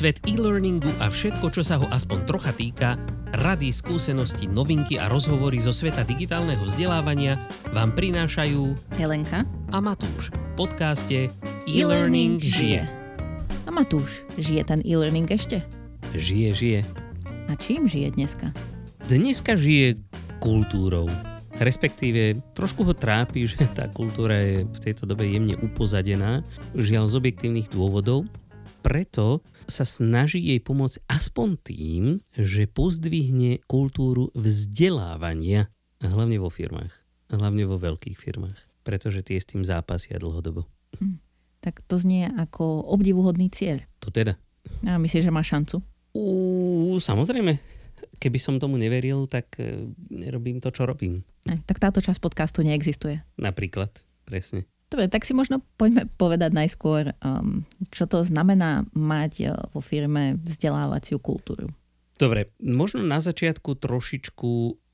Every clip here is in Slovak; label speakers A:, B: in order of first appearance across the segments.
A: Svet e-learningu a všetko, čo sa ho aspoň trocha týka, rady, skúsenosti, novinky a rozhovory zo sveta digitálneho vzdelávania vám prinášajú
B: Helenka
A: a Matúš v podcaste E-Learning žije.
B: A Matúš, žije ten e-learning ešte?
A: Žije, žije.
B: A čím žije dneska?
A: Dneska žije kultúrou. Respektíve trošku ho trápi, že tá kultúra je v tejto dobe jemne upozadená, žiaľ z objektívnych dôvodov, preto sa snaží jej pomôcť aspoň tým, že pozdvihne kultúru vzdelávania, hlavne vo firmách, hlavne vo veľkých firmách, pretože tie s tým zápasia dlhodobo.
B: Hm. Tak to znie ako obdivuhodný cieľ.
A: To teda.
B: A myslíš, že má šancu?
A: Ú, samozrejme. Keby som tomu neveril, tak e, nerobím to, čo robím.
B: Aj, tak táto časť podcastu neexistuje.
A: Napríklad, presne.
B: Dobre, tak si možno poďme povedať najskôr, um, čo to znamená mať uh, vo firme vzdelávaciu kultúru.
A: Dobre, možno na začiatku trošičku,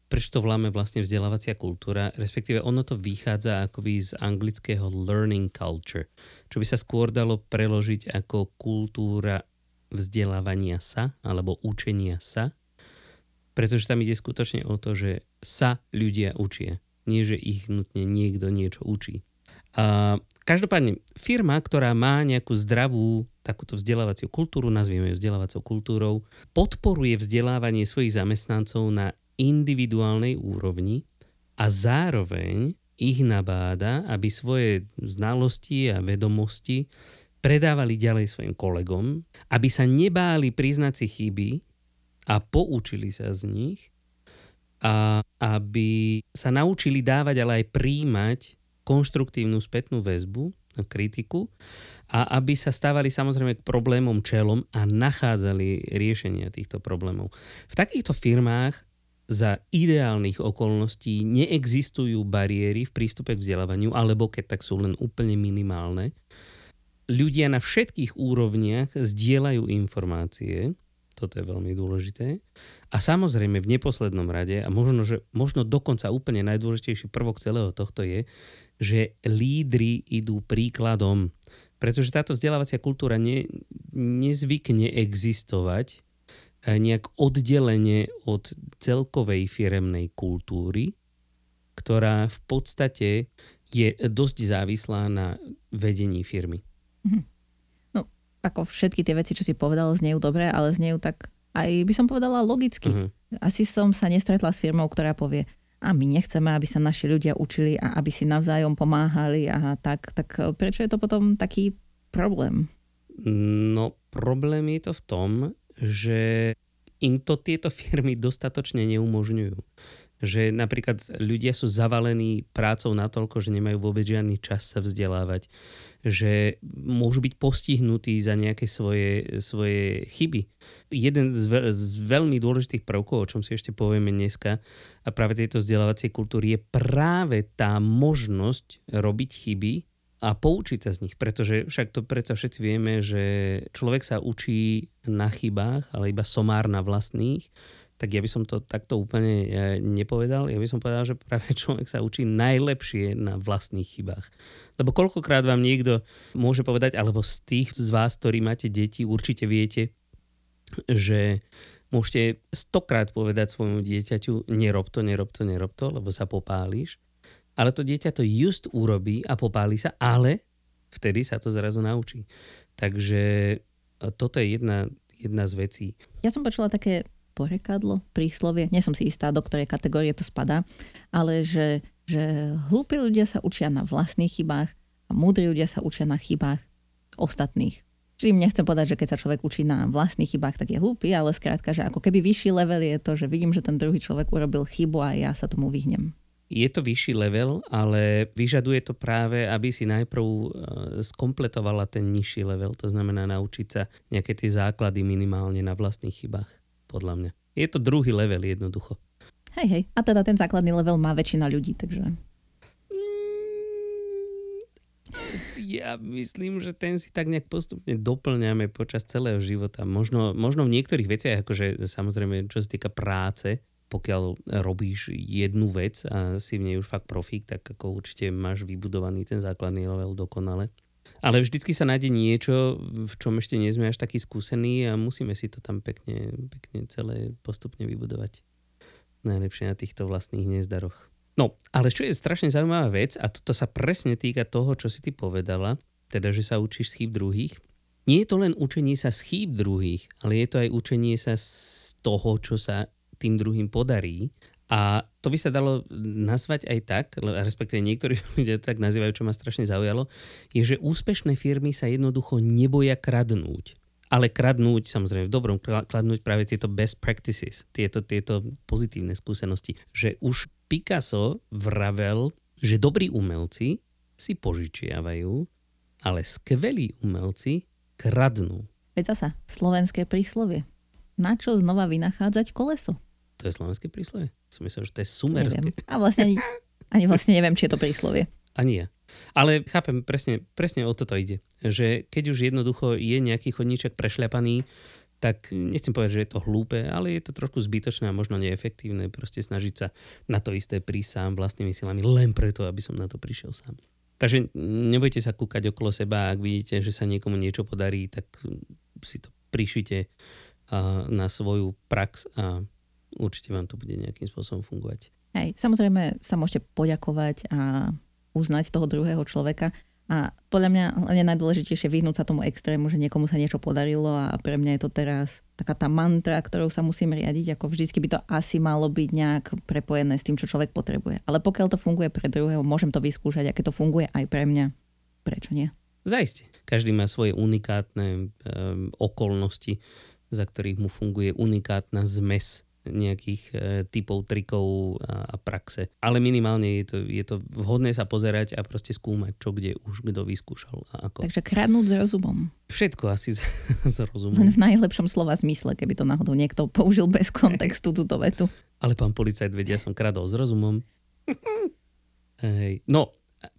A: prečo to voláme vlastne vzdelávacia kultúra, respektíve ono to vychádza akoby z anglického learning culture, čo by sa skôr dalo preložiť ako kultúra vzdelávania sa alebo učenia sa, pretože tam ide skutočne o to, že sa ľudia učia, nie že ich nutne niekto niečo učí. Každopádne, firma, ktorá má nejakú zdravú takúto vzdelávaciu kultúru, nazvieme ju vzdelávacou kultúrou, podporuje vzdelávanie svojich zamestnancov na individuálnej úrovni a zároveň ich nabáda, aby svoje znalosti a vedomosti predávali ďalej svojim kolegom, aby sa nebáli priznať si chyby a poučili sa z nich a aby sa naučili dávať, ale aj príjmať konštruktívnu spätnú väzbu, kritiku a aby sa stávali samozrejme k problémom čelom a nachádzali riešenia týchto problémov. V takýchto firmách za ideálnych okolností neexistujú bariéry v prístupe k vzdelávaniu, alebo keď tak sú len úplne minimálne. Ľudia na všetkých úrovniach zdieľajú informácie, toto je veľmi dôležité. A samozrejme v neposlednom rade, a možno, že, možno dokonca úplne najdôležitejší prvok celého tohto je, že lídry idú príkladom, pretože táto vzdelávacia kultúra ne, nezvykne existovať eh, nejak oddelenie od celkovej firemnej kultúry, ktorá v podstate je dosť závislá na vedení firmy.
B: Mhm. No, ako všetky tie veci, čo si povedal, znejú dobre, ale znejú tak aj by som povedala logicky. Uh-huh. Asi som sa nestretla s firmou, ktorá povie, a my nechceme, aby sa naši ľudia učili a aby si navzájom pomáhali a tak, tak prečo je to potom taký problém?
A: No problém je to v tom, že im to tieto firmy dostatočne neumožňujú že napríklad ľudia sú zavalení prácou natoľko, že nemajú vôbec žiadny čas sa vzdelávať, že môžu byť postihnutí za nejaké svoje, svoje chyby. Jeden z, ve- z veľmi dôležitých prvkov, o čom si ešte povieme dneska, a práve tejto vzdelávacej kultúry je práve tá možnosť robiť chyby a poučiť sa z nich, pretože však to predsa všetci vieme, že človek sa učí na chybách, ale iba somár na vlastných tak ja by som to takto úplne nepovedal. Ja by som povedal, že práve človek sa učí najlepšie na vlastných chybách. Lebo koľkokrát vám niekto môže povedať, alebo z tých z vás, ktorí máte deti, určite viete, že môžete stokrát povedať svojmu dieťaťu, nerob to, nerob to, nerob to, lebo sa popálíš. Ale to dieťa to just urobí a popálí sa, ale vtedy sa to zrazu naučí. Takže toto je jedna, jedna z vecí.
B: Ja som počula také porekadlo, príslovie, nie som si istá, do ktorej kategórie to spadá, ale že, že hlúpi ľudia sa učia na vlastných chybách a múdri ľudia sa učia na chybách ostatných. Čím nechcem povedať, že keď sa človek učí na vlastných chybách, tak je hlúpy, ale skrátka, že ako keby vyšší level je to, že vidím, že ten druhý človek urobil chybu a ja sa tomu vyhnem.
A: Je to vyšší level, ale vyžaduje to práve, aby si najprv e, skompletovala ten nižší level, to znamená naučiť sa nejaké tie základy minimálne na vlastných chybách podľa mňa. Je to druhý level jednoducho.
B: Hej, hej. A teda ten základný level má väčšina ľudí, takže...
A: Mm, ja myslím, že ten si tak nejak postupne doplňame počas celého života. Možno, možno v niektorých veciach, akože samozrejme, čo sa týka práce, pokiaľ robíš jednu vec a si v nej už fakt profík, tak ako určite máš vybudovaný ten základný level dokonale. Ale vždycky sa nájde niečo, v čom ešte nie sme až takí skúsení a musíme si to tam pekne, pekne celé postupne vybudovať. Najlepšie na týchto vlastných nezdaroch. No, ale čo je strašne zaujímavá vec, a toto sa presne týka toho, čo si ty povedala, teda, že sa učíš z chýb druhých, nie je to len učenie sa z chýb druhých, ale je to aj učenie sa z toho, čo sa tým druhým podarí. A to by sa dalo nazvať aj tak, respektíve niektorí ľudia tak nazývajú, čo ma strašne zaujalo, je, že úspešné firmy sa jednoducho neboja kradnúť. Ale kradnúť, samozrejme v dobrom, kradnúť práve tieto best practices, tieto, tieto pozitívne skúsenosti. Že už Picasso vravel, že dobrí umelci si požičiavajú, ale skvelí umelci kradnú.
B: Veď zasa, slovenské príslovie. Na čo znova vynachádzať koleso?
A: To je slovenské príslovie? Som myslel, že to je sumerské.
B: Neviem. A vlastne ani, ani vlastne neviem, či je to príslovie.
A: Ani ja. Ale chápem, presne, presne o toto ide. Že keď už jednoducho je nejaký chodníček prešľapaný, tak nechcem povedať, že je to hlúpe, ale je to trošku zbytočné a možno neefektívne proste snažiť sa na to isté prísť sám vlastnými silami len preto, aby som na to prišiel sám. Takže nebojte sa kúkať okolo seba, ak vidíte, že sa niekomu niečo podarí, tak si to prišite na svoju prax a určite vám to bude nejakým spôsobom fungovať.
B: Hej, samozrejme sa môžete poďakovať a uznať toho druhého človeka, a podľa mňa hlavne najdôležitejšie vyhnúť sa tomu extrému, že niekomu sa niečo podarilo a pre mňa je to teraz taká tá mantra, ktorou sa musím riadiť, ako vždycky by to asi malo byť nejak prepojené s tým, čo človek potrebuje. Ale pokiaľ to funguje pre druhého, môžem to vyskúšať, aké to funguje aj pre mňa. Prečo nie?
A: Zajiste. Každý má svoje unikátne um, okolnosti, za ktorých mu funguje unikátna zmes nejakých e, typov, trikov a, a praxe. Ale minimálne je to, je to vhodné sa pozerať a proste skúmať, čo kde už kto vyskúšal a ako.
B: Takže kradnúť s rozumom.
A: Všetko asi s, s rozumom.
B: Len v najlepšom slova zmysle, keby to náhodou niekto použil bez kontextu túto vetu.
A: Ale pán policajt vedia, som kradol s rozumom. Hej. No,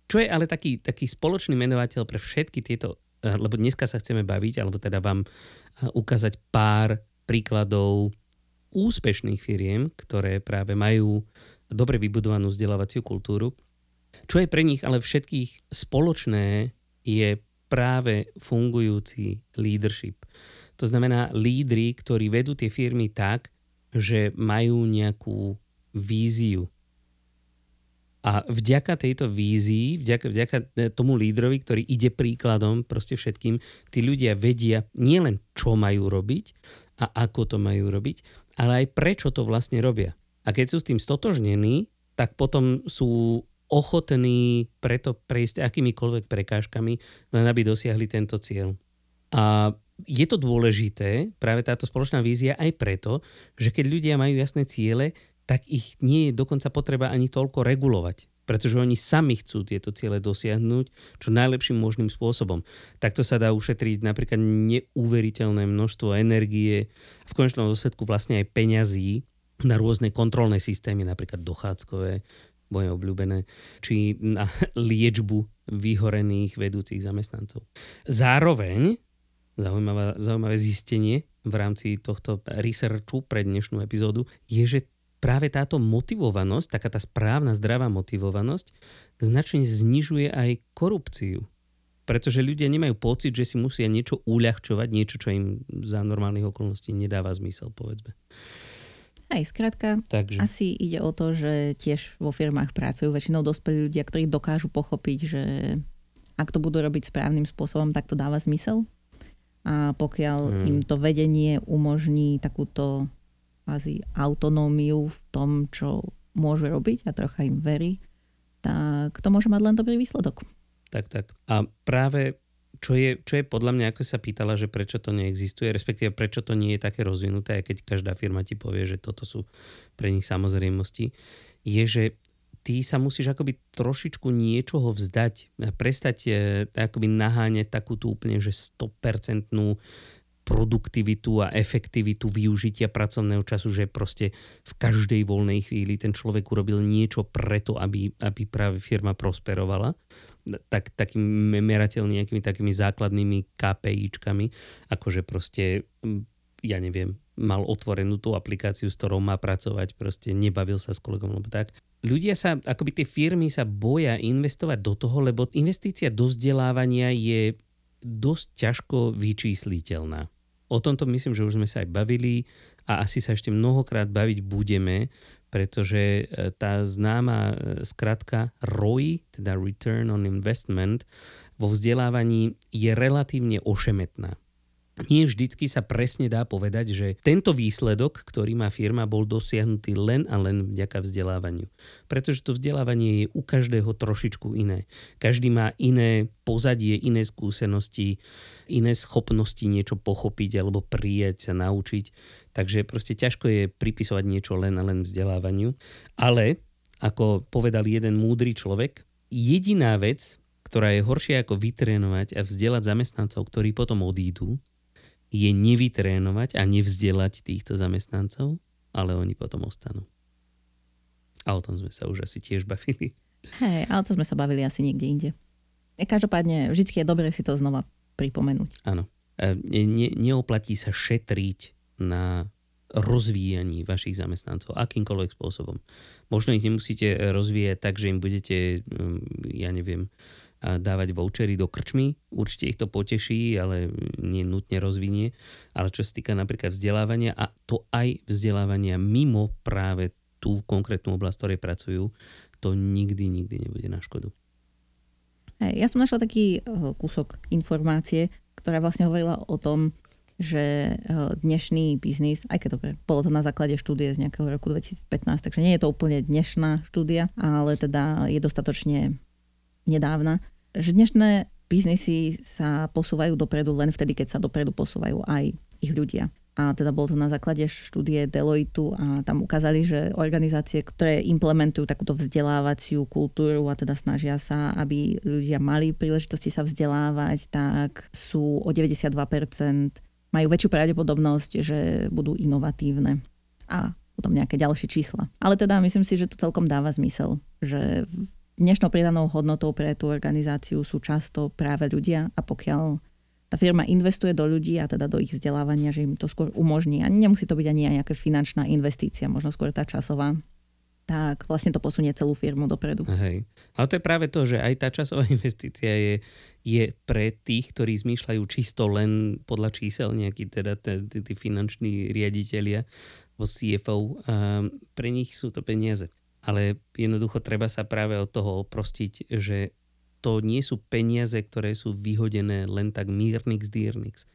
A: čo je ale taký, taký spoločný menovateľ pre všetky tieto, e, lebo dneska sa chceme baviť, alebo teda vám e, ukázať pár príkladov úspešných firiem, ktoré práve majú dobre vybudovanú vzdelávaciu kultúru. Čo je pre nich ale všetkých spoločné, je práve fungujúci leadership. To znamená lídry, ktorí vedú tie firmy tak, že majú nejakú víziu. A vďaka tejto vízii, vďaka, vďaka tomu lídrovi, ktorý ide príkladom proste všetkým, tí ľudia vedia nielen, čo majú robiť a ako to majú robiť, ale aj prečo to vlastne robia. A keď sú s tým stotožnení, tak potom sú ochotní preto prejsť akýmikoľvek prekážkami, len aby dosiahli tento cieľ. A je to dôležité, práve táto spoločná vízia, aj preto, že keď ľudia majú jasné ciele, tak ich nie je dokonca potreba ani toľko regulovať pretože oni sami chcú tieto ciele dosiahnuť čo najlepším možným spôsobom. Takto sa dá ušetriť napríklad neuveriteľné množstvo energie, v konečnom dôsledku vlastne aj peňazí na rôzne kontrolné systémy, napríklad dochádzkové, moje obľúbené, či na liečbu vyhorených vedúcich zamestnancov. Zároveň, zaujímavé, zaujímavé zistenie v rámci tohto researchu pre dnešnú epizódu, je, že práve táto motivovanosť, taká tá správna, zdravá motivovanosť, značne znižuje aj korupciu. Pretože ľudia nemajú pocit, že si musia niečo uľahčovať, niečo, čo im za normálnych okolností nedáva zmysel, povedzme.
B: Aj skrátka, Takže. asi ide o to, že tiež vo firmách pracujú väčšinou dospelí ľudia, ktorí dokážu pochopiť, že ak to budú robiť správnym spôsobom, tak to dáva zmysel. A pokiaľ hmm. im to vedenie umožní takúto kvázi autonómiu v tom, čo môže robiť a trocha im verí, tak to môže mať len dobrý výsledok.
A: Tak, tak. A práve čo je, čo je podľa mňa, ako sa pýtala, že prečo to neexistuje, respektíve prečo to nie je také rozvinuté, aj keď každá firma ti povie, že toto sú pre nich samozrejmosti, je, že ty sa musíš akoby trošičku niečoho vzdať, prestať e, akoby naháňať takú tú úplne, že 100% produktivitu a efektivitu využitia pracovného času, že proste v každej voľnej chvíli ten človek urobil niečo preto, aby, aby práve firma prosperovala, tak, takými merateľnými nejakými takými základnými KPIčkami, akože proste, ja neviem, mal otvorenú tú aplikáciu, s ktorou má pracovať, proste nebavil sa s kolegom, lebo tak. ľudia sa, akoby tie firmy sa boja investovať do toho, lebo investícia do vzdelávania je dosť ťažko vyčísliteľná. O tomto myslím, že už sme sa aj bavili a asi sa ešte mnohokrát baviť budeme, pretože e, tá známa e, skratka ROI, teda Return on Investment, vo vzdelávaní je relatívne ošemetná nie vždycky sa presne dá povedať, že tento výsledok, ktorý má firma, bol dosiahnutý len a len vďaka vzdelávaniu. Pretože to vzdelávanie je u každého trošičku iné. Každý má iné pozadie, iné skúsenosti, iné schopnosti niečo pochopiť alebo prijať sa naučiť. Takže proste ťažko je pripisovať niečo len a len vzdelávaniu. Ale, ako povedal jeden múdry človek, jediná vec, ktorá je horšia ako vytrénovať a vzdelať zamestnancov, ktorí potom odídu, je nevytrénovať a nevzdelať týchto zamestnancov, ale oni potom ostanú. A o tom sme sa už asi tiež bavili.
B: Hej, ale to sme sa bavili asi niekde inde. E, každopádne, vždy je dobré si to znova pripomenúť.
A: Áno. E, ne, neoplatí sa šetriť na rozvíjaní vašich zamestnancov akýmkoľvek spôsobom. Možno ich nemusíte rozvíjať tak, že im budete, mm, ja neviem, dávať vouchery do krčmy. Určite ich to poteší, ale nie nutne rozvinie. Ale čo sa týka napríklad vzdelávania a to aj vzdelávania mimo práve tú konkrétnu oblasť, ktorej pracujú, to nikdy, nikdy nebude na škodu.
B: Ja som našla taký eh, kúsok informácie, ktorá vlastne hovorila o tom, že eh, dnešný biznis, aj keď dobre, bolo to na základe štúdie z nejakého roku 2015, takže nie je to úplne dnešná štúdia, ale teda je dostatočne nedávna, že dnešné biznisy sa posúvajú dopredu len vtedy, keď sa dopredu posúvajú aj ich ľudia. A teda bolo to na základe štúdie Deloitu a tam ukázali, že organizácie, ktoré implementujú takúto vzdelávaciu kultúru a teda snažia sa, aby ľudia mali príležitosti sa vzdelávať, tak sú o 92% majú väčšiu pravdepodobnosť, že budú inovatívne. A potom nejaké ďalšie čísla. Ale teda myslím si, že to celkom dáva zmysel, že dnešnou pridanou hodnotou pre tú organizáciu sú často práve ľudia a pokiaľ tá firma investuje do ľudí a teda do ich vzdelávania, že im to skôr umožní. A nemusí to byť ani nejaká finančná investícia, možno skôr tá časová tak vlastne to posunie celú firmu dopredu.
A: Hej. Ale to je práve to, že aj tá časová investícia je, je pre tých, ktorí zmýšľajú čisto len podľa čísel, nejakí teda tí finanční riaditeľia, CFO, a pre nich sú to peniaze ale jednoducho treba sa práve od toho oprostiť, že to nie sú peniaze, ktoré sú vyhodené len tak mírnix dírnix.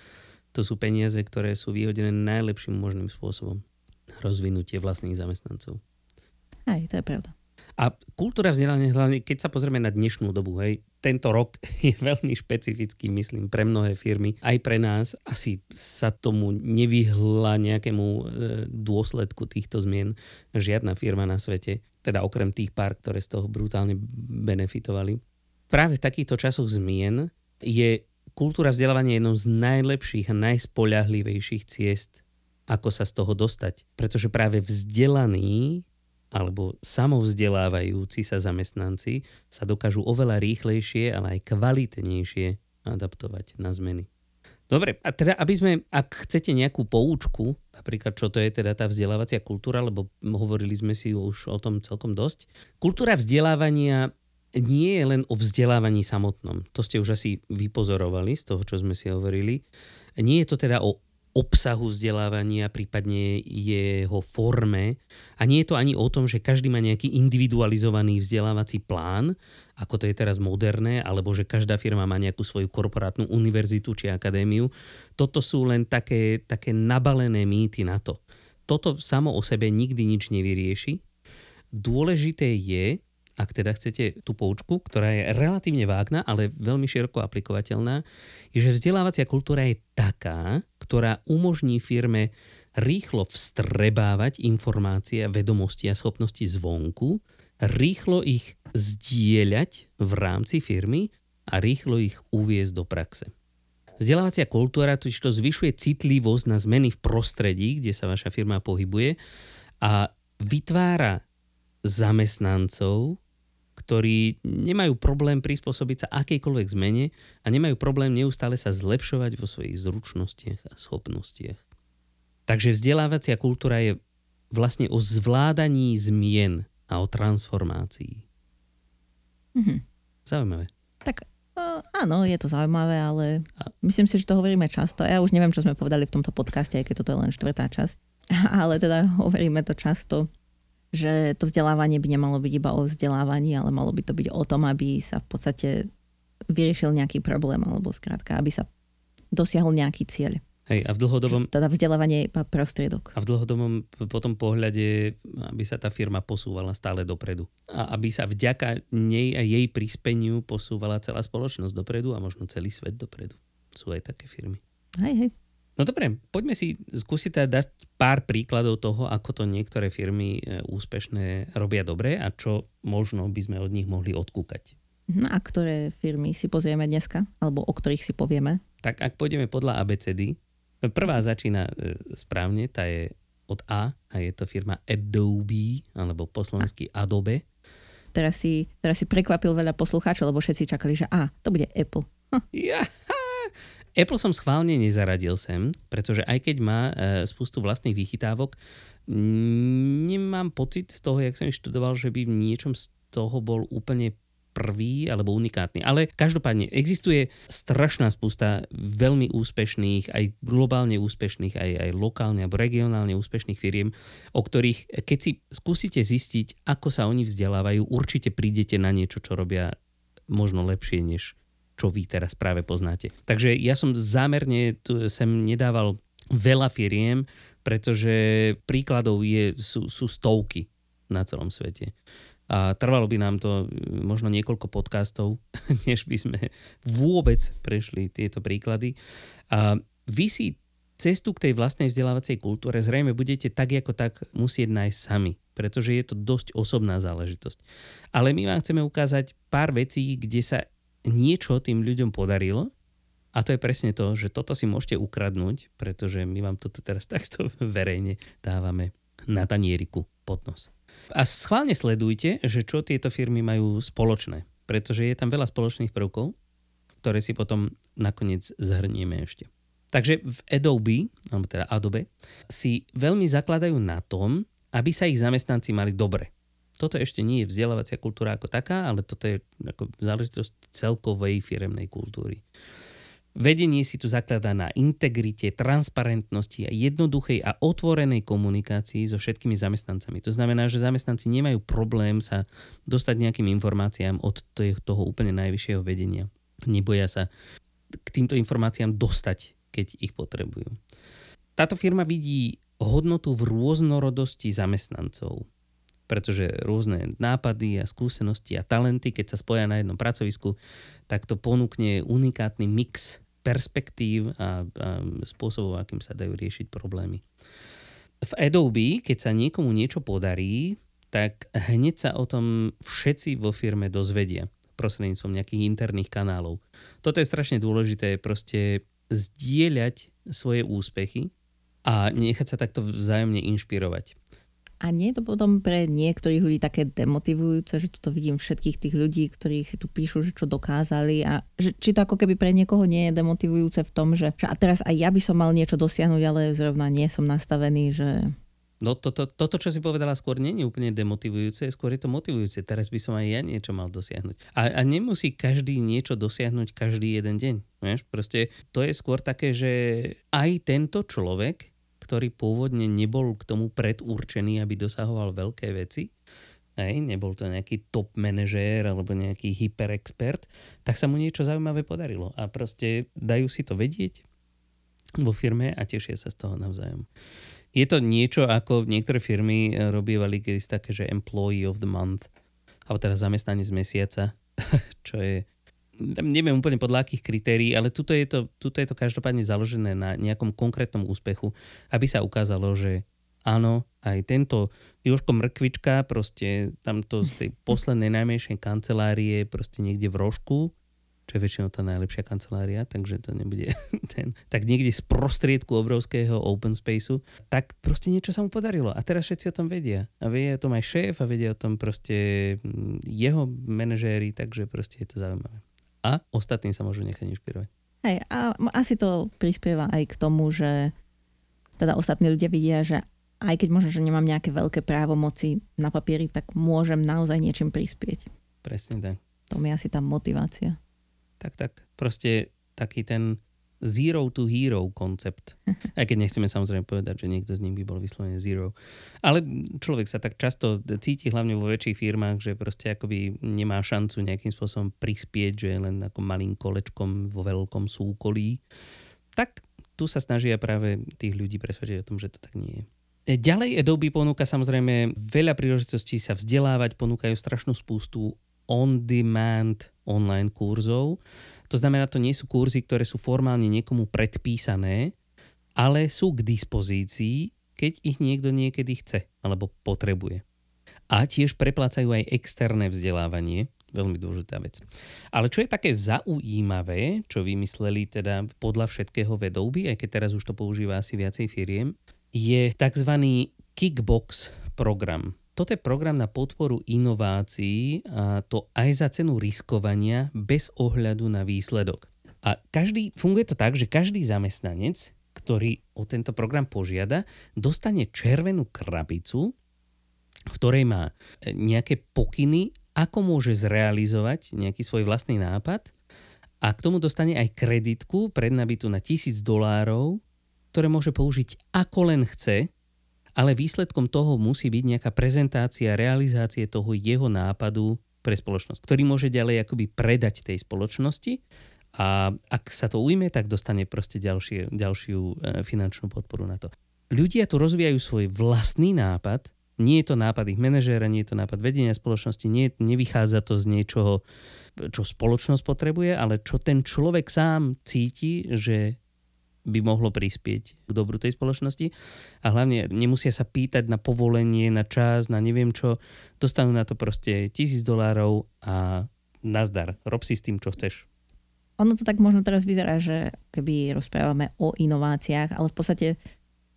A: To sú peniaze, ktoré sú vyhodené najlepším možným spôsobom na rozvinutie vlastných zamestnancov.
B: Aj, to je pravda.
A: A kultúra vzdelania, hlavne keď sa pozrieme na dnešnú dobu, hej, tento rok je veľmi špecifický, myslím, pre mnohé firmy, aj pre nás. Asi sa tomu nevyhla nejakému e, dôsledku týchto zmien žiadna firma na svete, teda okrem tých pár, ktoré z toho brutálne benefitovali. Práve v takýchto časoch zmien je kultúra vzdelávania jednou z najlepších a najspoľahlivejších ciest, ako sa z toho dostať. Pretože práve vzdelaní alebo samovzdelávajúci sa zamestnanci sa dokážu oveľa rýchlejšie, ale aj kvalitnejšie adaptovať na zmeny. Dobre, a teda, aby sme, ak chcete nejakú poučku, napríklad čo to je teda tá vzdelávacia kultúra, lebo hovorili sme si už o tom celkom dosť. Kultúra vzdelávania nie je len o vzdelávaní samotnom. To ste už asi vypozorovali z toho, čo sme si hovorili. Nie je to teda o obsahu vzdelávania, prípadne jeho forme. A nie je to ani o tom, že každý má nejaký individualizovaný vzdelávací plán, ako to je teraz moderné, alebo že každá firma má nejakú svoju korporátnu univerzitu či akadémiu. Toto sú len také, také nabalené mýty na to. Toto samo o sebe nikdy nič nevyrieši. Dôležité je, ak teda chcete tú poučku, ktorá je relatívne vágna, ale veľmi široko aplikovateľná, je, že vzdelávacia kultúra je taká, ktorá umožní firme rýchlo vstrebávať informácie, vedomosti a schopnosti zvonku, rýchlo ich zdieľať v rámci firmy a rýchlo ich uviezť do praxe. Vzdelávacia kultúra totiž to zvyšuje citlivosť na zmeny v prostredí, kde sa vaša firma pohybuje a vytvára zamestnancov, ktorí nemajú problém prispôsobiť sa akejkoľvek zmene a nemajú problém neustále sa zlepšovať vo svojich zručnostiach a schopnostiach. Takže vzdelávacia kultúra je vlastne o zvládaní zmien a o transformácii.
B: Mhm.
A: Zaujímavé.
B: Tak uh, áno, je to zaujímavé, ale myslím si, že to hovoríme často. Ja už neviem, čo sme povedali v tomto podcaste, aj keď toto je len štvrtá časť. Ale teda hovoríme to často, že to vzdelávanie by nemalo byť iba o vzdelávaní, ale malo by to byť o tom, aby sa v podstate vyriešil nejaký problém, alebo skrátka, aby sa dosiahol nejaký cieľ.
A: Hej, a v dlhodobom...
B: Teda vzdelávanie je iba prostriedok.
A: A v dlhodobom potom pohľade, aby sa tá firma posúvala stále dopredu. A aby sa vďaka nej a jej prispeniu posúvala celá spoločnosť dopredu a možno celý svet dopredu. Sú aj také firmy.
B: Hej, hej.
A: No dobre, poďme si skúsiť teda dať pár príkladov toho, ako to niektoré firmy e, úspešné robia dobre a čo možno by sme od nich mohli odkúkať.
B: Mhm, a ktoré firmy si pozrieme dneska, alebo o ktorých si povieme?
A: Tak ak pôjdeme podľa ABCD, Prvá začína e, správne, tá je od A a je to firma Adobe, alebo po slovensky Adobe.
B: Teraz si, teraz si prekvapil veľa poslucháčov, lebo všetci čakali, že a, to bude Apple. Hm.
A: Ja, Apple som schválne nezaradil sem, pretože aj keď má e, spustu vlastných vychytávok, nemám pocit z toho, jak som študoval, že by v niečom z toho bol úplne prvý alebo unikátny. Ale každopádne existuje strašná spústa veľmi úspešných, aj globálne úspešných, aj, aj lokálne alebo regionálne úspešných firiem, o ktorých keď si skúsite zistiť, ako sa oni vzdelávajú, určite prídete na niečo, čo robia možno lepšie, než čo vy teraz práve poznáte. Takže ja som zámerne tu sem nedával veľa firiem, pretože príkladov je, sú, sú stovky na celom svete. A trvalo by nám to mm, možno niekoľko podcastov, než by sme vôbec prešli tieto príklady. A vy si cestu k tej vlastnej vzdelávacej kultúre zrejme budete tak ako tak musieť nájsť sami, pretože je to dosť osobná záležitosť. Ale my vám chceme ukázať pár vecí, kde sa niečo tým ľuďom podarilo a to je presne to, že toto si môžete ukradnúť, pretože my vám toto teraz takto verejne dávame na tanieriku pod nos. A schválne sledujte, že čo tieto firmy majú spoločné, pretože je tam veľa spoločných prvkov, ktoré si potom nakoniec zhrnieme ešte. Takže v Adobe, alebo teda Adobe, si veľmi zakladajú na tom, aby sa ich zamestnanci mali dobre. Toto ešte nie je vzdelávacia kultúra ako taká, ale toto je ako záležitosť celkovej firemnej kultúry. Vedenie si tu zakladá na integrite, transparentnosti a jednoduchej a otvorenej komunikácii so všetkými zamestnancami. To znamená, že zamestnanci nemajú problém sa dostať nejakým informáciám od toho úplne najvyššieho vedenia. Neboja sa k týmto informáciám dostať, keď ich potrebujú. Táto firma vidí hodnotu v rôznorodosti zamestnancov pretože rôzne nápady a skúsenosti a talenty, keď sa spoja na jednom pracovisku, tak to ponúkne unikátny mix perspektív a, a spôsobov, akým sa dajú riešiť problémy. V Adobe, keď sa niekomu niečo podarí, tak hneď sa o tom všetci vo firme dozvedia prostredníctvom nejakých interných kanálov. Toto je strašne dôležité, proste zdieľať svoje úspechy a nechať sa takto vzájomne inšpirovať.
B: A nie je to potom pre niektorých ľudí také demotivujúce, že tu vidím všetkých tých ľudí, ktorí si tu píšu, že čo dokázali a že, či to ako keby pre niekoho nie je demotivujúce v tom, že, že a teraz aj ja by som mal niečo dosiahnuť, ale zrovna nie som nastavený, že...
A: No toto, to, to, čo si povedala skôr, nie je úplne demotivujúce, skôr je to motivujúce. Teraz by som aj ja niečo mal dosiahnuť. A, a nemusí každý niečo dosiahnuť každý jeden deň. Vieš? Proste to je skôr také, že aj tento človek ktorý pôvodne nebol k tomu predurčený, aby dosahoval veľké veci, hej, nebol to nejaký top manažér alebo nejaký hyperexpert, tak sa mu niečo zaujímavé podarilo. A proste dajú si to vedieť vo firme a tešia sa z toho navzájom. Je to niečo, ako niektoré firmy robievali kedysi také, že employee of the month, alebo teda zamestnanec mesiaca, čo je neviem úplne podľa akých kritérií, ale tuto je, to, tuto je to každopádne založené na nejakom konkrétnom úspechu, aby sa ukázalo, že áno, aj tento Joško Mrkvička, proste tamto z tej poslednej najmenšej kancelárie, proste niekde v rožku, čo je väčšinou tá najlepšia kancelária, takže to nebude ten, tak niekde z prostriedku obrovského open spaceu, tak proste niečo sa mu podarilo. A teraz všetci o tom vedia. A vie o tom aj šéf a vedia o tom proste mm, jeho manažéri, takže proste je to zaujímavé a ostatní sa môžu nechať inšpirovať.
B: Hej, a asi to prispieva aj k tomu, že teda ostatní ľudia vidia, že aj keď možno, že nemám nejaké veľké právomoci na papieri, tak môžem naozaj niečím prispieť.
A: Presne tak.
B: To mi asi tá motivácia.
A: Tak, tak. Proste taký ten zero to hero koncept. Aj keď nechceme samozrejme povedať, že niekto z nich by bol vyslovene zero. Ale človek sa tak často cíti hlavne vo väčších firmách, že proste akoby nemá šancu nejakým spôsobom prispieť, že len ako malým kolečkom vo veľkom súkolí. Tak tu sa snažia práve tých ľudí presvedčiť o tom, že to tak nie je. Ďalej Adobe ponúka samozrejme veľa príležitostí sa vzdelávať, ponúkajú strašnú spústu on-demand online kurzov to znamená, to nie sú kurzy, ktoré sú formálne niekomu predpísané, ale sú k dispozícii, keď ich niekto niekedy chce alebo potrebuje. A tiež preplácajú aj externé vzdelávanie, veľmi dôležitá vec. Ale čo je také zaujímavé, čo vymysleli teda podľa všetkého Adobe, aj keď teraz už to používa asi viacej firiem, je tzv. kickbox program toto je program na podporu inovácií a to aj za cenu riskovania bez ohľadu na výsledok. A každý, funguje to tak, že každý zamestnanec, ktorý o tento program požiada, dostane červenú krabicu, v ktorej má e, nejaké pokyny, ako môže zrealizovať nejaký svoj vlastný nápad a k tomu dostane aj kreditku prednabitú na tisíc dolárov, ktoré môže použiť ako len chce ale výsledkom toho musí byť nejaká prezentácia, realizácie toho jeho nápadu pre spoločnosť, ktorý môže ďalej akoby predať tej spoločnosti a ak sa to ujme, tak dostane proste ďalšie, ďalšiu e, finančnú podporu na to. Ľudia tu rozvíjajú svoj vlastný nápad, nie je to nápad ich manažéra, nie je to nápad vedenia spoločnosti, nie, nevychádza to z niečoho, čo spoločnosť potrebuje, ale čo ten človek sám cíti, že by mohlo prispieť k dobru tej spoločnosti. A hlavne nemusia sa pýtať na povolenie, na čas, na neviem čo. Dostanú na to proste tisíc dolárov a nazdar. Rob si s tým, čo chceš.
B: Ono to tak možno teraz vyzerá, že keby rozprávame o inováciách, ale v podstate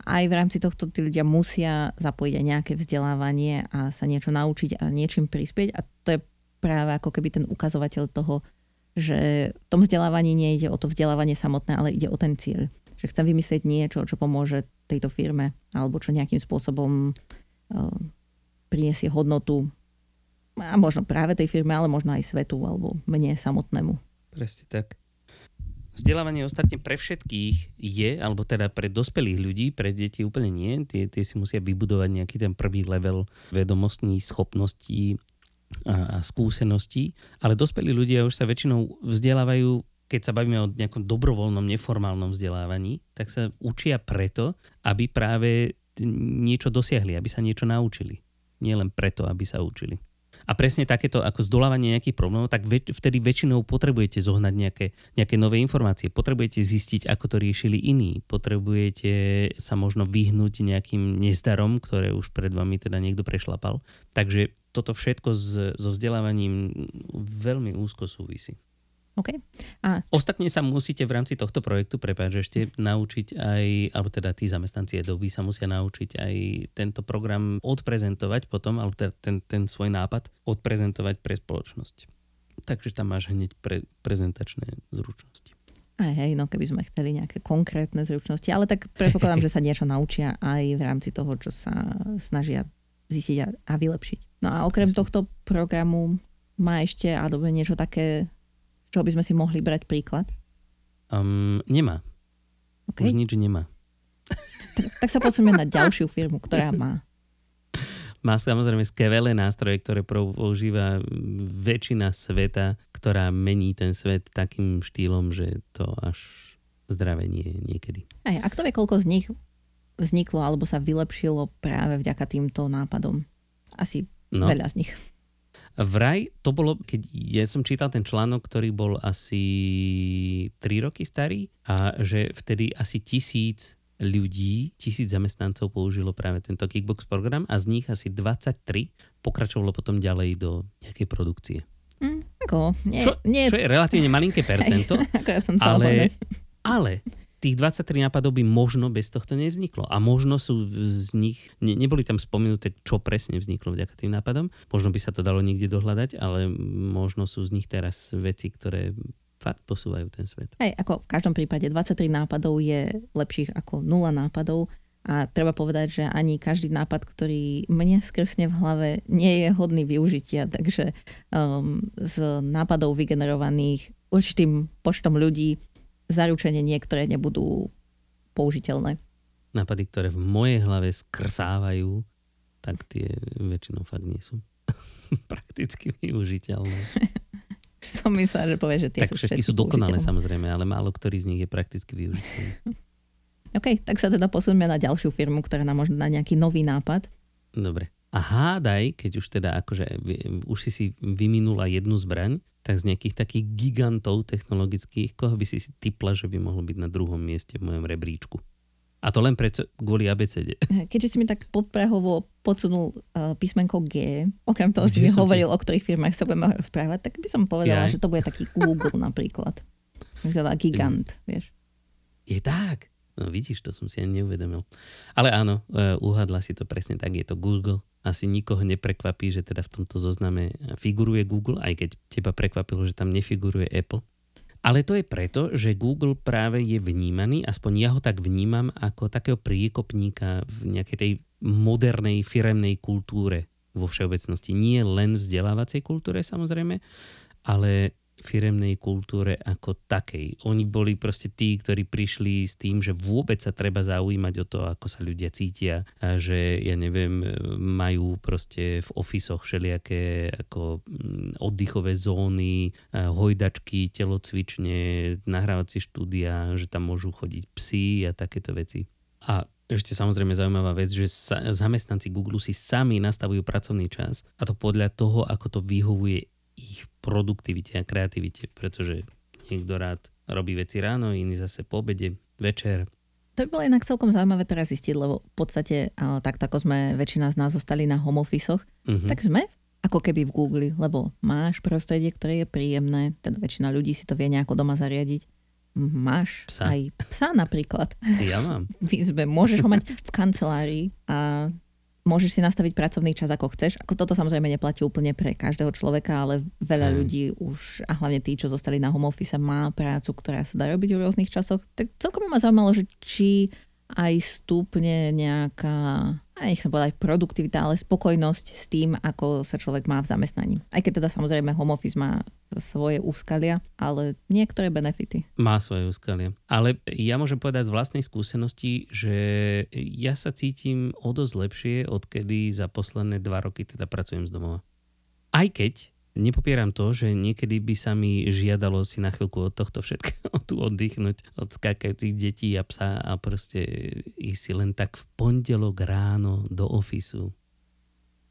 B: aj v rámci tohto tí ľudia musia zapojiť aj nejaké vzdelávanie a sa niečo naučiť a niečím prispieť a to je práve ako keby ten ukazovateľ toho, že v tom vzdelávaní nejde o to vzdelávanie samotné, ale ide o ten cieľ. Že chcem vymyslieť niečo, čo pomôže tejto firme alebo čo nejakým spôsobom uh, priniesie hodnotu a možno práve tej firme, ale možno aj svetu alebo mne samotnému.
A: Presne tak. Vzdelávanie ostatne pre všetkých je, alebo teda pre dospelých ľudí, pre deti úplne nie. Tie, tie si musia vybudovať nejaký ten prvý level vedomostní, schopností, skúseností, ale dospelí ľudia už sa väčšinou vzdelávajú keď sa bavíme o nejakom dobrovoľnom, neformálnom vzdelávaní, tak sa učia preto, aby práve niečo dosiahli, aby sa niečo naučili. Nie len preto, aby sa učili. A presne takéto ako zdolávanie nejakých problémov, tak ve, vtedy väčšinou potrebujete zohnať nejaké, nejaké nové informácie. Potrebujete zistiť, ako to riešili iní. Potrebujete sa možno vyhnúť nejakým nezdarom, ktoré už pred vami teda niekto prešlapal. Takže toto všetko s, so vzdelávaním veľmi úzko súvisí.
B: Okay. A...
A: Ostatne sa musíte v rámci tohto projektu, prepáč, ešte naučiť aj, alebo teda tí zamestnanci Adobe sa musia naučiť aj tento program odprezentovať potom, alebo teda ten, ten svoj nápad odprezentovať pre spoločnosť. Takže tam máš hneď pre, prezentačné zručnosti.
B: Aj hej, no keby sme chceli nejaké konkrétne zručnosti, ale tak predpokladám, že sa niečo naučia aj v rámci toho, čo sa snažia zistiť a, a vylepšiť. No a okrem Jasne. tohto programu má ešte Adobe niečo také čo by sme si mohli brať príklad?
A: Um, nemá. Okay. Už nič nemá.
B: Tak, tak sa posunieme na ďalšiu firmu, ktorá má.
A: Má samozrejme skvelé nástroje, ktoré používa väčšina sveta, ktorá mení ten svet takým štýlom, že to až zdravé nie je niekedy.
B: Aj, a kto vie, koľko z nich vzniklo alebo sa vylepšilo práve vďaka týmto nápadom? Asi no. veľa z nich.
A: Vraj to bolo, keď ja som čítal ten článok, ktorý bol asi 3 roky starý a že vtedy asi tisíc ľudí, tisíc zamestnancov použilo práve tento Kickbox program a z nich asi 23 pokračovalo potom ďalej do nejakej produkcie.
B: Mm, ako, nie,
A: čo,
B: nie...
A: čo je relatívne malinké percento,
B: ako ja som
A: ale, ale tých 23 nápadov by možno bez tohto nevzniklo. A možno sú z nich, ne, neboli tam spomenuté, čo presne vzniklo vďaka tým nápadom. Možno by sa to dalo niekde dohľadať, ale možno sú z nich teraz veci, ktoré fakt posúvajú ten svet.
B: Hej, ako v každom prípade 23 nápadov je lepších ako 0 nápadov A treba povedať, že ani každý nápad, ktorý mne skresne v hlave, nie je hodný využitia. Takže um, z nápadov vygenerovaných určitým počtom ľudí zaručenie niektoré nebudú použiteľné.
A: Nápady, ktoré v mojej hlave skrsávajú, tak tie väčšinou fakt nie sú prakticky využiteľné.
B: Som myslela, že povie, že tie
A: tak
B: sú
A: všetky sú dokonalé samozrejme, ale málo ktorý z nich je prakticky využiteľný.
B: OK, tak sa teda posunme na ďalšiu firmu, ktorá nám možno na nejaký nový nápad.
A: Dobre. A hádaj, keď už teda akože už si si vyminula jednu zbraň, tak z nejakých takých gigantov technologických, koho by si si typla, že by mohol byť na druhom mieste v mojom rebríčku? A to len preto, kvôli ABCD.
B: Keďže si mi tak podprahovo podsunul uh, písmenko G, okrem toho Kde si mi hovoril, ti? o ktorých firmách sa budeme rozprávať, tak by som povedala, Jaj. že to bude taký Google napríklad. Teda gigant, vieš.
A: Je tak. No vidíš, to som si ani neuvedomil. Ale áno, uh, uhadla si to presne tak, je to Google. Asi nikoho neprekvapí, že teda v tomto zozname figuruje Google, aj keď teba prekvapilo, že tam nefiguruje Apple. Ale to je preto, že Google práve je vnímaný, aspoň ja ho tak vnímam, ako takého priekopníka v nejakej tej modernej firemnej kultúre vo všeobecnosti. Nie len vzdelávacej kultúre samozrejme, ale firemnej kultúre ako takej. Oni boli proste tí, ktorí prišli s tým, že vôbec sa treba zaujímať o to, ako sa ľudia cítia a že, ja neviem, majú proste v ofisoch všelijaké ako mm, oddychové zóny, hojdačky, telocvične, nahrávacie štúdia, že tam môžu chodiť psi a takéto veci. A ešte samozrejme zaujímavá vec, že sa, zamestnanci Google si sami nastavujú pracovný čas a to podľa toho, ako to vyhovuje ich produktivite a kreativite, pretože niekto rád robí veci ráno, iný zase po obede, večer.
B: To by bolo inak celkom zaujímavé teraz zistiť, lebo v podstate tak ako sme väčšina z nás zostali na home office uh-huh. tak sme ako keby v Google, lebo máš prostredie, ktoré je príjemné, teda väčšina ľudí si to vie nejako doma zariadiť. Máš psa. aj psa napríklad.
A: Ja mám.
B: V izbe. Môžeš ho mať v kancelárii a môžeš si nastaviť pracovný čas ako chceš. Ako toto samozrejme neplatí úplne pre každého človeka, ale veľa hmm. ľudí už, a hlavne tí, čo zostali na home office, má prácu, ktorá sa dá robiť v rôznych časoch. Tak celkom ma zaujímalo, že či aj stúpne nejaká, a nechcem povedať produktivita, ale spokojnosť s tým, ako sa človek má v zamestnaní. Aj keď teda samozrejme home office má svoje úskalia, ale niektoré benefity.
A: Má svoje úskalia. Ale ja môžem povedať z vlastnej skúsenosti, že ja sa cítim o dosť lepšie, odkedy za posledné dva roky teda pracujem z domova. Aj keď Nepopieram to, že niekedy by sa mi žiadalo si na chvíľku od tohto všetkého tu oddychnúť od skákajúcich detí a psa a proste ísť si len tak v pondelok ráno do ofisu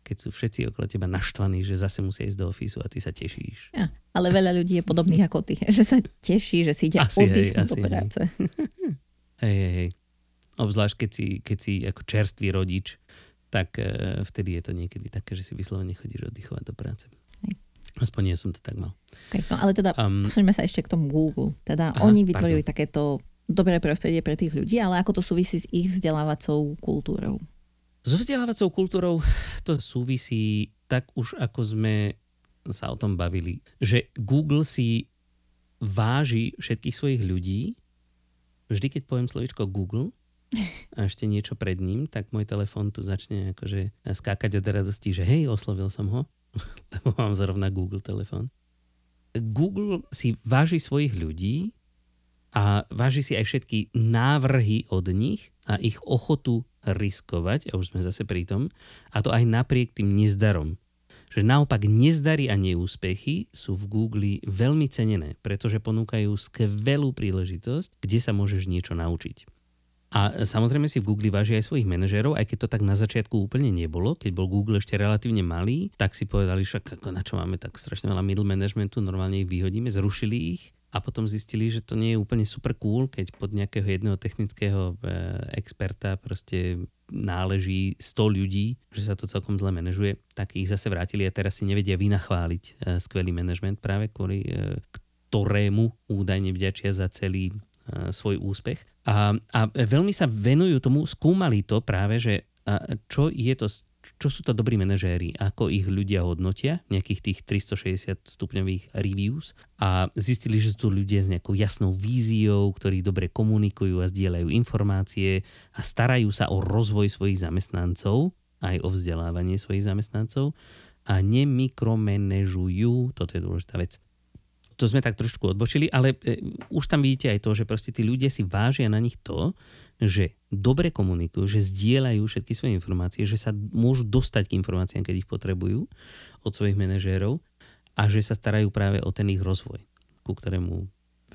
A: keď sú všetci okolo teba naštvaní, že zase musia ísť do ofisu a ty sa tešíš.
B: Ja, ale veľa ľudí je podobných ako ty, že sa teší, že si ide asi oddychnúť do práce.
A: Hej, hej, hej. Obzvlášť, keď si, keď si ako čerstvý rodič, tak uh, vtedy je to niekedy také, že si vyslovene chodíš oddychovať do práce. Aspoň nie som to tak mal.
B: Okay, no ale teda um, posuňme sa ešte k tomu Google. Teda aha, oni vytvorili pardon. takéto dobré prostredie pre tých ľudí, ale ako to súvisí s ich vzdelávacou kultúrou?
A: So vzdelávacou kultúrou to súvisí tak už ako sme sa o tom bavili, že Google si váži všetkých svojich ľudí. Vždy, keď poviem slovičko Google a ešte niečo pred ním, tak môj telefón tu začne akože skákať od radosti, že hej, oslovil som ho. Lebo mám zrovna Google telefón. Google si váži svojich ľudí a váži si aj všetky návrhy od nich a ich ochotu riskovať, a už sme zase pri tom, a to aj napriek tým nezdarom. Že naopak nezdary a neúspechy sú v Google veľmi cenené, pretože ponúkajú skvelú príležitosť, kde sa môžeš niečo naučiť. A samozrejme si v Google váži aj svojich manažérov, aj keď to tak na začiatku úplne nebolo, keď bol Google ešte relatívne malý, tak si povedali, však ako na čo máme tak strašne veľa middle managementu, normálne ich vyhodíme, zrušili ich a potom zistili, že to nie je úplne super cool, keď pod nejakého jedného technického e, experta proste náleží 100 ľudí, že sa to celkom zle manažuje, tak ich zase vrátili a teraz si nevedia vynachváliť e, skvelý manažment práve kvôli e, ktorému údajne vďačia za celý svoj úspech. A, a veľmi sa venujú tomu, skúmali to práve, že čo je to čo sú to dobrí manažéri, ako ich ľudia hodnotia, nejakých tých 360 stupňových reviews a zistili, že sú to ľudia s nejakou jasnou víziou, ktorí dobre komunikujú a zdieľajú informácie a starajú sa o rozvoj svojich zamestnancov, aj o vzdelávanie svojich zamestnancov a nemikromanežujú, toto je dôležitá vec, to sme tak trošku odbočili, ale e, už tam vidíte aj to, že proste tí ľudia si vážia na nich to, že dobre komunikujú, že zdieľajú všetky svoje informácie, že sa môžu dostať k informáciám, keď ich potrebujú od svojich manažérov a že sa starajú práve o ten ich rozvoj, ku ktorému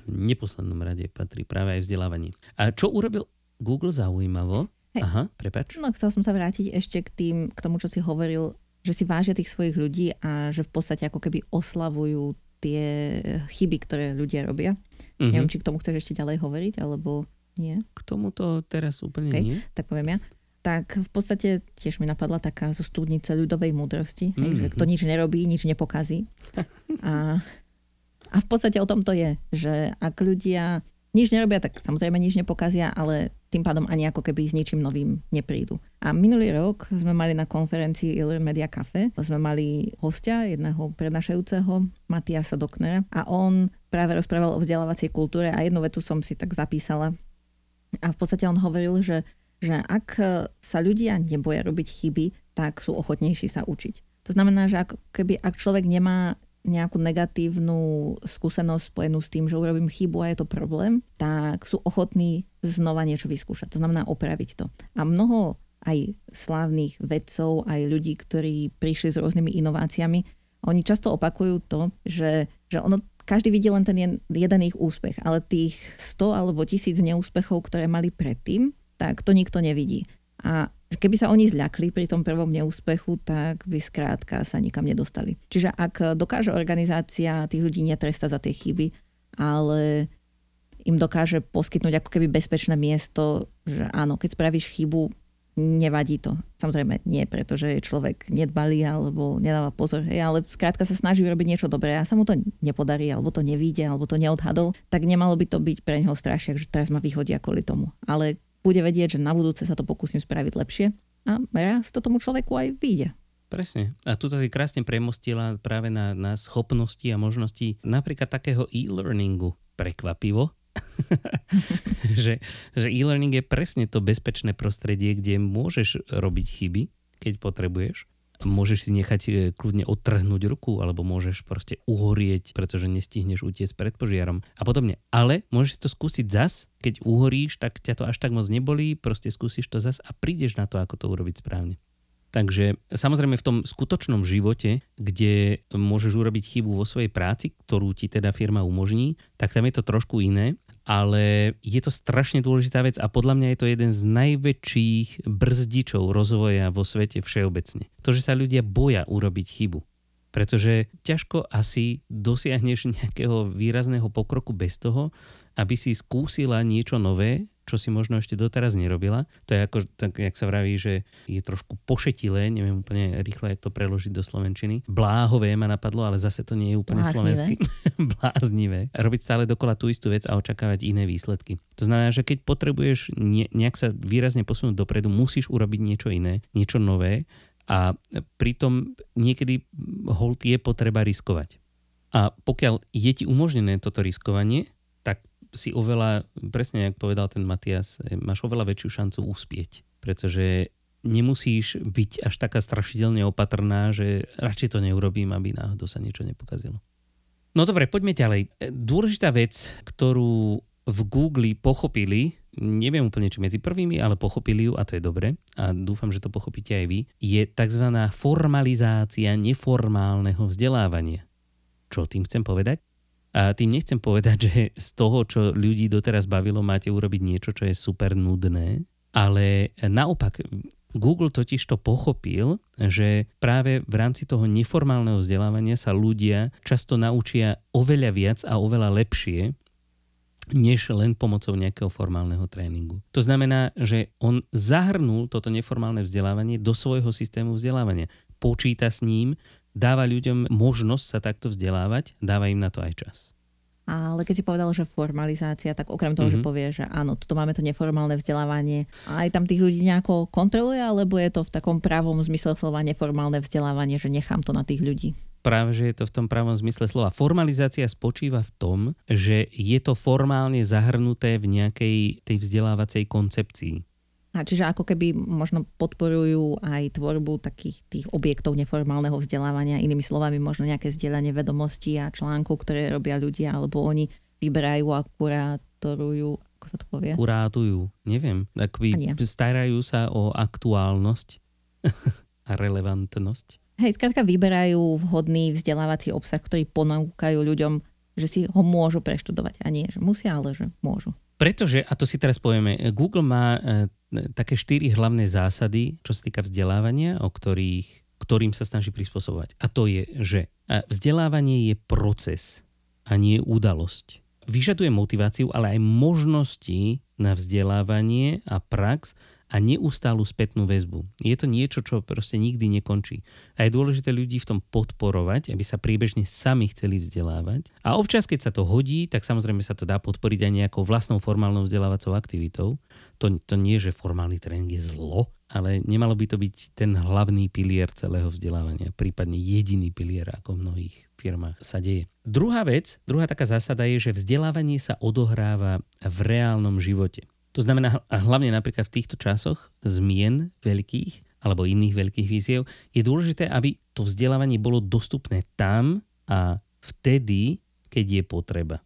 A: v neposlednom rade patrí práve aj vzdelávanie. A čo urobil Google zaujímavo? Hej. Aha, prepač.
B: No, chcel som sa vrátiť ešte k, tým, k tomu, čo si hovoril, že si vážia tých svojich ľudí a že v podstate ako keby oslavujú tie chyby, ktoré ľudia robia. Mm-hmm. Neviem, či k tomu chceš ešte ďalej hovoriť, alebo nie.
A: K tomuto teraz úplne okay, nie.
B: Tak poviem ja. Tak v podstate tiež mi napadla taká zo studnice ľudovej múdrosti, mm-hmm. hej, že mhm. kto nič nerobí, nič nepokazí. A, a v podstate o tom to je, že ak ľudia nič nerobia, tak samozrejme nič nepokazia, ale tým pádom ani ako keby s ničím novým neprídu. A minulý rok sme mali na konferencii Iller Media Cafe, sme mali hostia, jedného prednášajúceho, Matiasa Doknera, a on práve rozprával o vzdelávacej kultúre a jednu vetu som si tak zapísala. A v podstate on hovoril, že, že ak sa ľudia neboja robiť chyby, tak sú ochotnejší sa učiť. To znamená, že ak, keby, ak človek nemá nejakú negatívnu skúsenosť spojenú s tým, že urobím chybu a je to problém, tak sú ochotní znova niečo vyskúšať. To znamená opraviť to. A mnoho aj slávnych vedcov, aj ľudí, ktorí prišli s rôznymi inováciami, oni často opakujú to, že, že ono, každý vidí len ten jeden ich úspech, ale tých 100 alebo tisíc neúspechov, ktoré mali predtým, tak to nikto nevidí. A keby sa oni zľakli pri tom prvom neúspechu, tak by skrátka sa nikam nedostali. Čiže ak dokáže organizácia tých ľudí netresta za tie chyby, ale im dokáže poskytnúť ako keby bezpečné miesto, že áno, keď spravíš chybu, nevadí to. Samozrejme nie, pretože človek nedbalý alebo nedáva pozor, hej, ale skrátka sa snaží urobiť niečo dobré a sa mu to nepodarí, alebo to nevíde, alebo to neodhadol, tak nemalo by to byť pre neho strašiak, že teraz ma vyhodia kvôli tomu. Ale bude vedieť, že na budúce sa to pokúsim spraviť lepšie a raz to tomu človeku aj vyjde.
A: Presne. A tu si krásne premostila práve na, na schopnosti a možnosti napríklad takého e-learningu. Prekvapivo. že, že e-learning je presne to bezpečné prostredie, kde môžeš robiť chyby, keď potrebuješ môžeš si nechať e, kľudne odtrhnúť ruku alebo môžeš proste uhorieť, pretože nestihneš utiecť pred požiarom a podobne. Ale môžeš si to skúsiť zas, keď uhoríš, tak ťa to až tak moc nebolí, proste skúsiš to zas a prídeš na to, ako to urobiť správne. Takže samozrejme v tom skutočnom živote, kde môžeš urobiť chybu vo svojej práci, ktorú ti teda firma umožní, tak tam je to trošku iné ale je to strašne dôležitá vec a podľa mňa je to jeden z najväčších brzdičov rozvoja vo svete všeobecne. To, že sa ľudia boja urobiť chybu. Pretože ťažko asi dosiahneš nejakého výrazného pokroku bez toho, aby si skúsila niečo nové, čo si možno ešte doteraz nerobila. To je ako, tak, jak sa vraví, že je trošku pošetilé, neviem úplne rýchle, jak to preložiť do slovenčiny. Bláhové ma napadlo, ale zase to nie je úplne slovenský. Bláznivé. Robiť stále dokola tú istú vec a očakávať iné výsledky. To znamená, že keď potrebuješ nejak sa výrazne posunúť dopredu, musíš urobiť niečo iné, niečo nové a pritom niekedy hold je potreba riskovať. A pokiaľ je ti umožnené toto riskovanie, si oveľa, presne ako povedal ten Matias, eh, máš oveľa väčšiu šancu uspieť, pretože nemusíš byť až taká strašidelne opatrná, že radšej to neurobím, aby náhodou sa niečo nepokazilo. No dobre, poďme ďalej. Dôležitá vec, ktorú v Google pochopili, neviem úplne či medzi prvými, ale pochopili ju a to je dobre a dúfam, že to pochopíte aj vy, je tzv. formalizácia neformálneho vzdelávania. Čo tým chcem povedať? A tým nechcem povedať, že z toho, čo ľudí doteraz bavilo, máte urobiť niečo, čo je super nudné, ale naopak Google totiž to pochopil, že práve v rámci toho neformálneho vzdelávania sa ľudia často naučia oveľa viac a oveľa lepšie, než len pomocou nejakého formálneho tréningu. To znamená, že on zahrnul toto neformálne vzdelávanie do svojho systému vzdelávania. Počíta s ním, dáva ľuďom možnosť sa takto vzdelávať, dáva im na to aj čas.
B: Ale keď si povedal, že formalizácia, tak okrem toho, mm-hmm. že povie, že áno, tu máme to neformálne vzdelávanie, aj tam tých ľudí nejako kontroluje, alebo je to v takom pravom zmysle slova neformálne vzdelávanie, že nechám to na tých ľudí?
A: Práve, že je to v tom pravom zmysle slova. Formalizácia spočíva v tom, že je to formálne zahrnuté v nejakej tej vzdelávacej koncepcii.
B: A čiže ako keby možno podporujú aj tvorbu takých tých objektov neformálneho vzdelávania, inými slovami možno nejaké zdieľanie vedomostí a článkov, ktoré robia ľudia, alebo oni vyberajú a kurátorujú, ako sa to povie?
A: Kurátujú, neviem. Akoby starajú sa o aktuálnosť a relevantnosť.
B: Hej, skrátka vyberajú vhodný vzdelávací obsah, ktorý ponúkajú ľuďom, že si ho môžu preštudovať. A nie, že musia, ale že môžu.
A: Pretože, a to si teraz povieme, Google má e, také štyri hlavné zásady, čo sa týka vzdelávania, o ktorých, ktorým sa snaží prispôsobovať. A to je, že e, vzdelávanie je proces a nie udalosť. Vyžaduje motiváciu, ale aj možnosti na vzdelávanie a prax a neustálu spätnú väzbu. Je to niečo, čo proste nikdy nekončí. A je dôležité ľudí v tom podporovať, aby sa priebežne sami chceli vzdelávať. A občas, keď sa to hodí, tak samozrejme sa to dá podporiť aj nejakou vlastnou formálnou vzdelávacou aktivitou. To, to nie, že formálny tréning je zlo, ale nemalo by to byť ten hlavný pilier celého vzdelávania, prípadne jediný pilier, ako v mnohých firmách sa deje. Druhá vec, druhá taká zásada je, že vzdelávanie sa odohráva v reálnom živote. To znamená, a hlavne napríklad v týchto časoch zmien veľkých alebo iných veľkých víziev, je dôležité, aby to vzdelávanie bolo dostupné tam a vtedy, keď je potreba.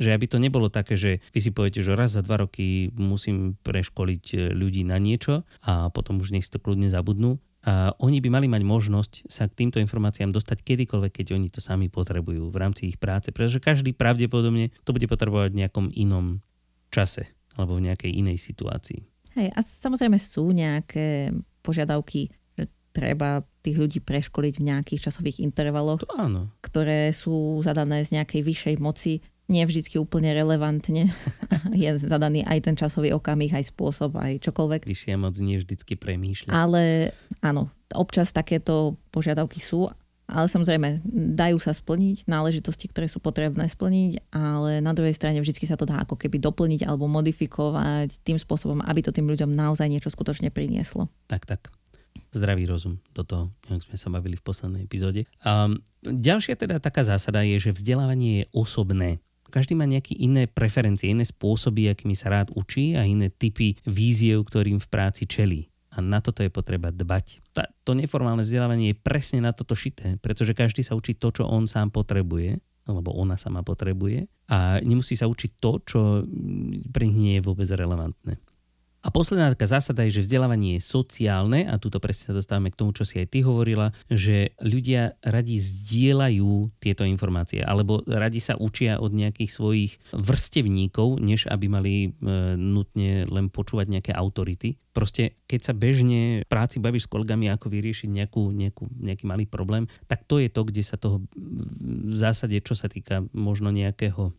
A: Že aby to nebolo také, že vy si poviete, že raz za dva roky musím preškoliť e, ľudí na niečo a potom už nech si to kľudne zabudnú. A oni by mali mať možnosť sa k týmto informáciám dostať kedykoľvek, keď oni to sami potrebujú v rámci ich práce, pretože každý pravdepodobne to bude potrebovať v nejakom inom čase alebo v nejakej inej situácii.
B: Hej, a samozrejme sú nejaké požiadavky, že treba tých ľudí preškoliť v nejakých časových intervaloch,
A: to áno.
B: ktoré sú zadané z nejakej vyššej moci, nie vždycky úplne relevantne. je zadaný aj ten časový okamih, aj spôsob, aj čokoľvek.
A: Vyššia moc nie vždycky premýšľa.
B: Ale áno, občas takéto požiadavky sú ale samozrejme, dajú sa splniť náležitosti, ktoré sú potrebné splniť, ale na druhej strane vždy sa to dá ako keby doplniť alebo modifikovať tým spôsobom, aby to tým ľuďom naozaj niečo skutočne prinieslo.
A: Tak, tak. Zdravý rozum do toho, ako sme sa bavili v poslednej epizóde. Um, ďalšia teda taká zásada je, že vzdelávanie je osobné. Každý má nejaké iné preferencie, iné spôsoby, akými sa rád učí a iné typy víziev, ktorým v práci čelí. A na toto je potreba dbať. Tá, to neformálne vzdelávanie je presne na toto šité, pretože každý sa učí to, čo on sám potrebuje, alebo ona sama potrebuje a nemusí sa učiť to, čo pre nich nie je vôbec relevantné. A posledná taká zásada je, že vzdelávanie je sociálne a túto presne sa dostávame k tomu, čo si aj ty hovorila, že ľudia radi zdieľajú tieto informácie alebo radi sa učia od nejakých svojich vrstevníkov, než aby mali e, nutne len počúvať nejaké autority. Proste keď sa bežne v práci bavíš s kolegami, ako vyriešiť nejakú, nejakú, nejaký malý problém, tak to je to, kde sa toho v zásade, čo sa týka možno nejakého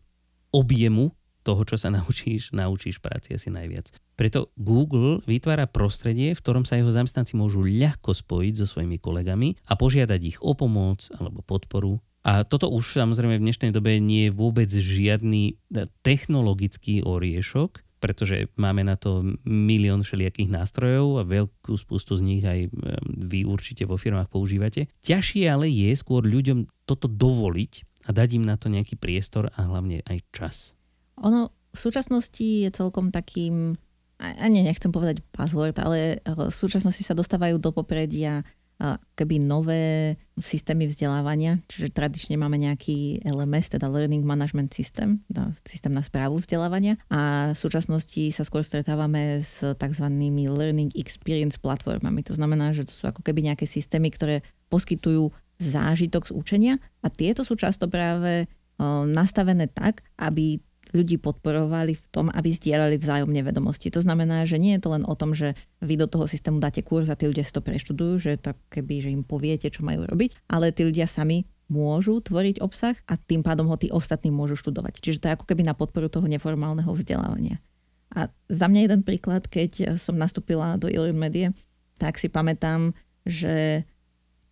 A: objemu toho, čo sa naučíš, naučíš práci asi najviac. Preto Google vytvára prostredie, v ktorom sa jeho zamestnanci môžu ľahko spojiť so svojimi kolegami a požiadať ich o pomoc alebo podporu. A toto už samozrejme v dnešnej dobe nie je vôbec žiadny e, technologický oriešok, pretože máme na to milión všelijakých nástrojov a veľkú spustu z nich aj vy určite vo firmách používate. Ťažšie ale je skôr ľuďom toto dovoliť a dať im na to nejaký priestor a hlavne aj čas.
B: Ono v súčasnosti je celkom takým, ani nechcem povedať password, ale v súčasnosti sa dostávajú do popredia keby nové systémy vzdelávania, čiže tradične máme nejaký LMS, teda Learning Management System, systém na správu vzdelávania a v súčasnosti sa skôr stretávame s tzv. Learning Experience platformami. To znamená, že to sú ako keby nejaké systémy, ktoré poskytujú zážitok z učenia a tieto sú často práve nastavené tak, aby ľudí podporovali v tom, aby zdieľali vzájomne vedomosti. To znamená, že nie je to len o tom, že vy do toho systému dáte kurz a tí ľudia si to preštudujú, že tak keby, že im poviete, čo majú robiť, ale tí ľudia sami môžu tvoriť obsah a tým pádom ho tí ostatní môžu študovať. Čiže to je ako keby na podporu toho neformálneho vzdelávania. A za mňa jeden príklad, keď som nastúpila do Ilir Medie, tak si pamätám, že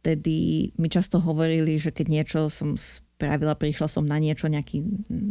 B: vtedy mi často hovorili, že keď niečo som spravila, prišla som na niečo, nejaký,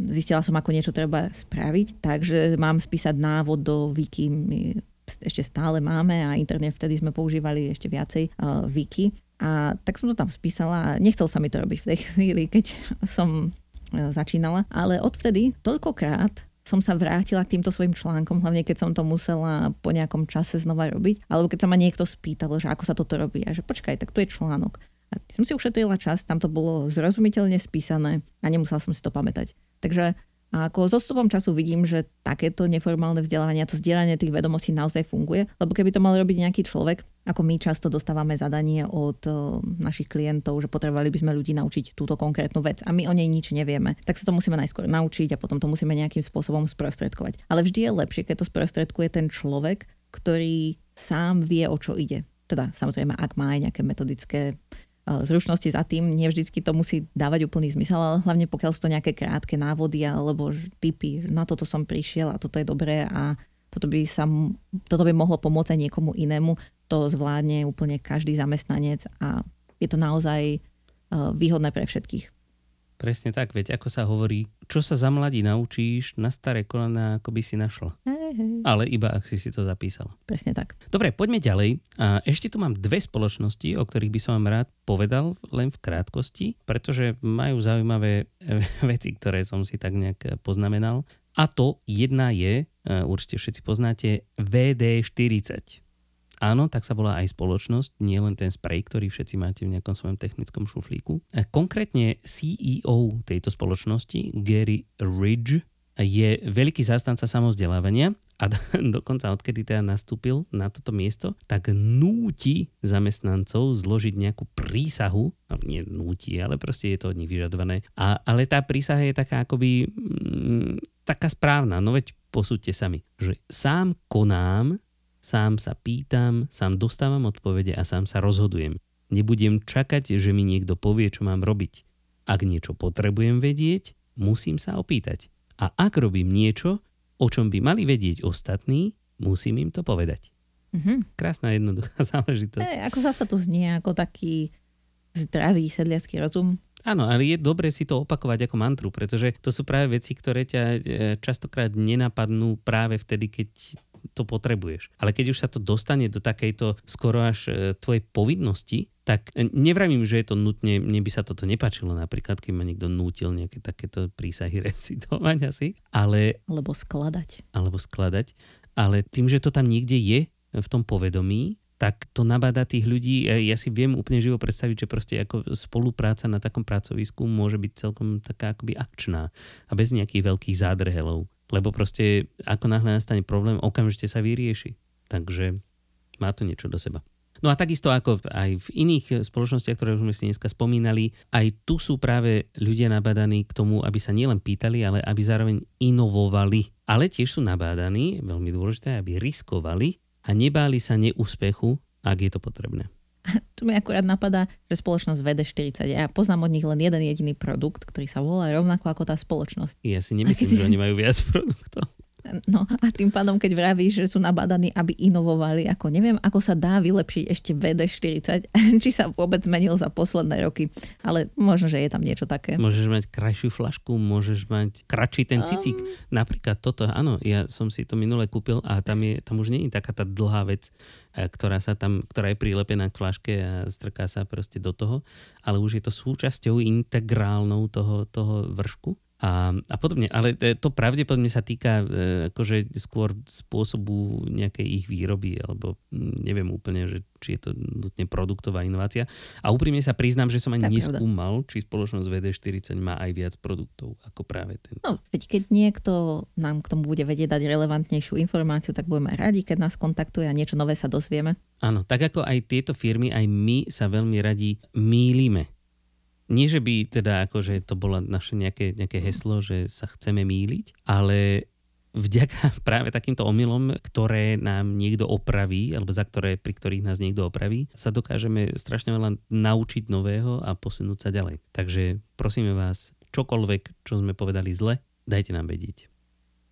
B: zistila som, ako niečo treba spraviť, takže mám spísať návod do wiki, my ešte stále máme a internet vtedy sme používali ešte viacej uh, wiki. A tak som to tam spísala a nechcel sa mi to robiť v tej chvíli, keď som uh, začínala. Ale odvtedy toľkokrát som sa vrátila k týmto svojim článkom, hlavne keď som to musela po nejakom čase znova robiť, alebo keď sa ma niekto spýtal, že ako sa toto robí a že počkaj, tak tu je článok. A som si ušetrila čas, tam to bolo zrozumiteľne spísané a nemusela som si to pamätať. Takže a ako s odstupom času vidím, že takéto neformálne vzdelávanie a to zdieľanie tých vedomostí naozaj funguje, lebo keby to mal robiť nejaký človek, ako my často dostávame zadanie od uh, našich klientov, že potrebovali by sme ľudí naučiť túto konkrétnu vec a my o nej nič nevieme, tak sa to musíme najskôr naučiť a potom to musíme nejakým spôsobom sprostredkovať. Ale vždy je lepšie, keď to sprostredkuje ten človek, ktorý sám vie, o čo ide. Teda samozrejme, ak má aj nejaké metodické zručnosti za tým, nevždycky to musí dávať úplný zmysel, ale hlavne pokiaľ sú to nejaké krátke návody alebo typy, na toto som prišiel a toto je dobré a toto by, sa, toto by mohlo pomôcť aj niekomu inému, to zvládne úplne každý zamestnanec a je to naozaj výhodné pre všetkých.
A: Presne tak, veď ako sa hovorí, čo sa za mladí naučíš, na staré kolena ako by si našla.
B: Hej, hej.
A: Ale iba ak si si to zapísala.
B: Presne tak.
A: Dobre, poďme ďalej. A ešte tu mám dve spoločnosti, o ktorých by som vám rád povedal len v krátkosti, pretože majú zaujímavé veci, ktoré som si tak nejak poznamenal. A to jedna je, určite všetci poznáte, VD40. Áno, tak sa volá aj spoločnosť, nie len ten sprej, ktorý všetci máte v nejakom svojom technickom šuflíku. Konkrétne CEO tejto spoločnosti, Gary Ridge, je veľký zástanca samozdelávania a dokonca odkedy teda nastúpil na toto miesto, tak núti zamestnancov zložiť nejakú prísahu, no nie núti, ale proste je to od nich vyžadované. A, ale tá prísaha je taká akoby mm, taká správna, no veď posúďte sami, že sám konám Sám sa pýtam, sám dostávam odpovede a sám sa rozhodujem. Nebudem čakať, že mi niekto povie, čo mám robiť. Ak niečo potrebujem vedieť, musím sa opýtať. A ak robím niečo, o čom by mali vedieť ostatní, musím im to povedať. Mm-hmm. Krásna jednoduchá záležitosť.
B: E, ako zasa to znie ako taký zdravý sedliacký rozum.
A: Áno, ale je dobre si to opakovať ako mantru, pretože to sú práve veci, ktoré ťa e, častokrát nenapadnú práve vtedy, keď to potrebuješ. Ale keď už sa to dostane do takejto skoro až e, tvojej povinnosti, tak e, nevravím, že je to nutne, mne by sa toto nepačilo napríklad, keď ma niekto nútil nejaké takéto prísahy recitovať asi, ale...
B: Alebo skladať.
A: Alebo skladať. Ale tým, že to tam niekde je v tom povedomí, tak to nabáda tých ľudí. E, ja si viem úplne živo predstaviť, že proste ako spolupráca na takom pracovisku môže byť celkom taká akoby akčná a bez nejakých veľkých zádrhelov lebo proste ako náhle nastane problém, okamžite sa vyrieši. Takže má to niečo do seba. No a takisto ako aj v iných spoločnostiach, ktoré už sme si dneska spomínali, aj tu sú práve ľudia nabádaní k tomu, aby sa nielen pýtali, ale aby zároveň inovovali. Ale tiež sú nabádaní, veľmi dôležité, aby riskovali a nebáli sa neúspechu, ak je to potrebné.
B: tu mi akurát napadá, že spoločnosť VD40, ja poznám od nich len jeden jediný produkt, ktorý sa volá rovnako ako tá spoločnosť.
A: Ja si nemyslím, keď... že oni majú viac produktov.
B: No a tým pádom, keď vravíš, že sú nabádaní, aby inovovali, ako neviem, ako sa dá vylepšiť ešte VD40, či sa vôbec zmenil za posledné roky, ale možno, že je tam niečo také.
A: Môžeš mať krajšiu flašku, môžeš mať kratší ten cicík. Um... Napríklad toto, áno, ja som si to minule kúpil a tam, je, tam už nie je taká tá dlhá vec, e, ktorá, sa tam, ktorá je prilepená k flaške a strká sa proste do toho, ale už je to súčasťou integrálnou toho, toho vršku a, a podobne. Ale to pravdepodobne sa týka e, akože skôr spôsobu nejakej ich výroby, alebo neviem úplne, že, či je to nutne produktová inovácia. A úprimne sa priznám, že som ani tak neskúmal, pravda. či spoločnosť VD40 má aj viac produktov ako práve ten.
B: No, veď keď niekto nám k tomu bude vedieť dať relevantnejšiu informáciu, tak budeme radi, keď nás kontaktuje a niečo nové sa dozvieme.
A: Áno, tak ako aj tieto firmy, aj my sa veľmi radi mýlime nie, že by teda akože to bolo naše nejaké, nejaké heslo, že sa chceme míliť, ale vďaka práve takýmto omylom, ktoré nám niekto opraví, alebo za ktoré, pri ktorých nás niekto opraví, sa dokážeme strašne veľa naučiť nového a posunúť sa ďalej. Takže prosíme vás, čokoľvek, čo sme povedali zle, dajte nám vedieť.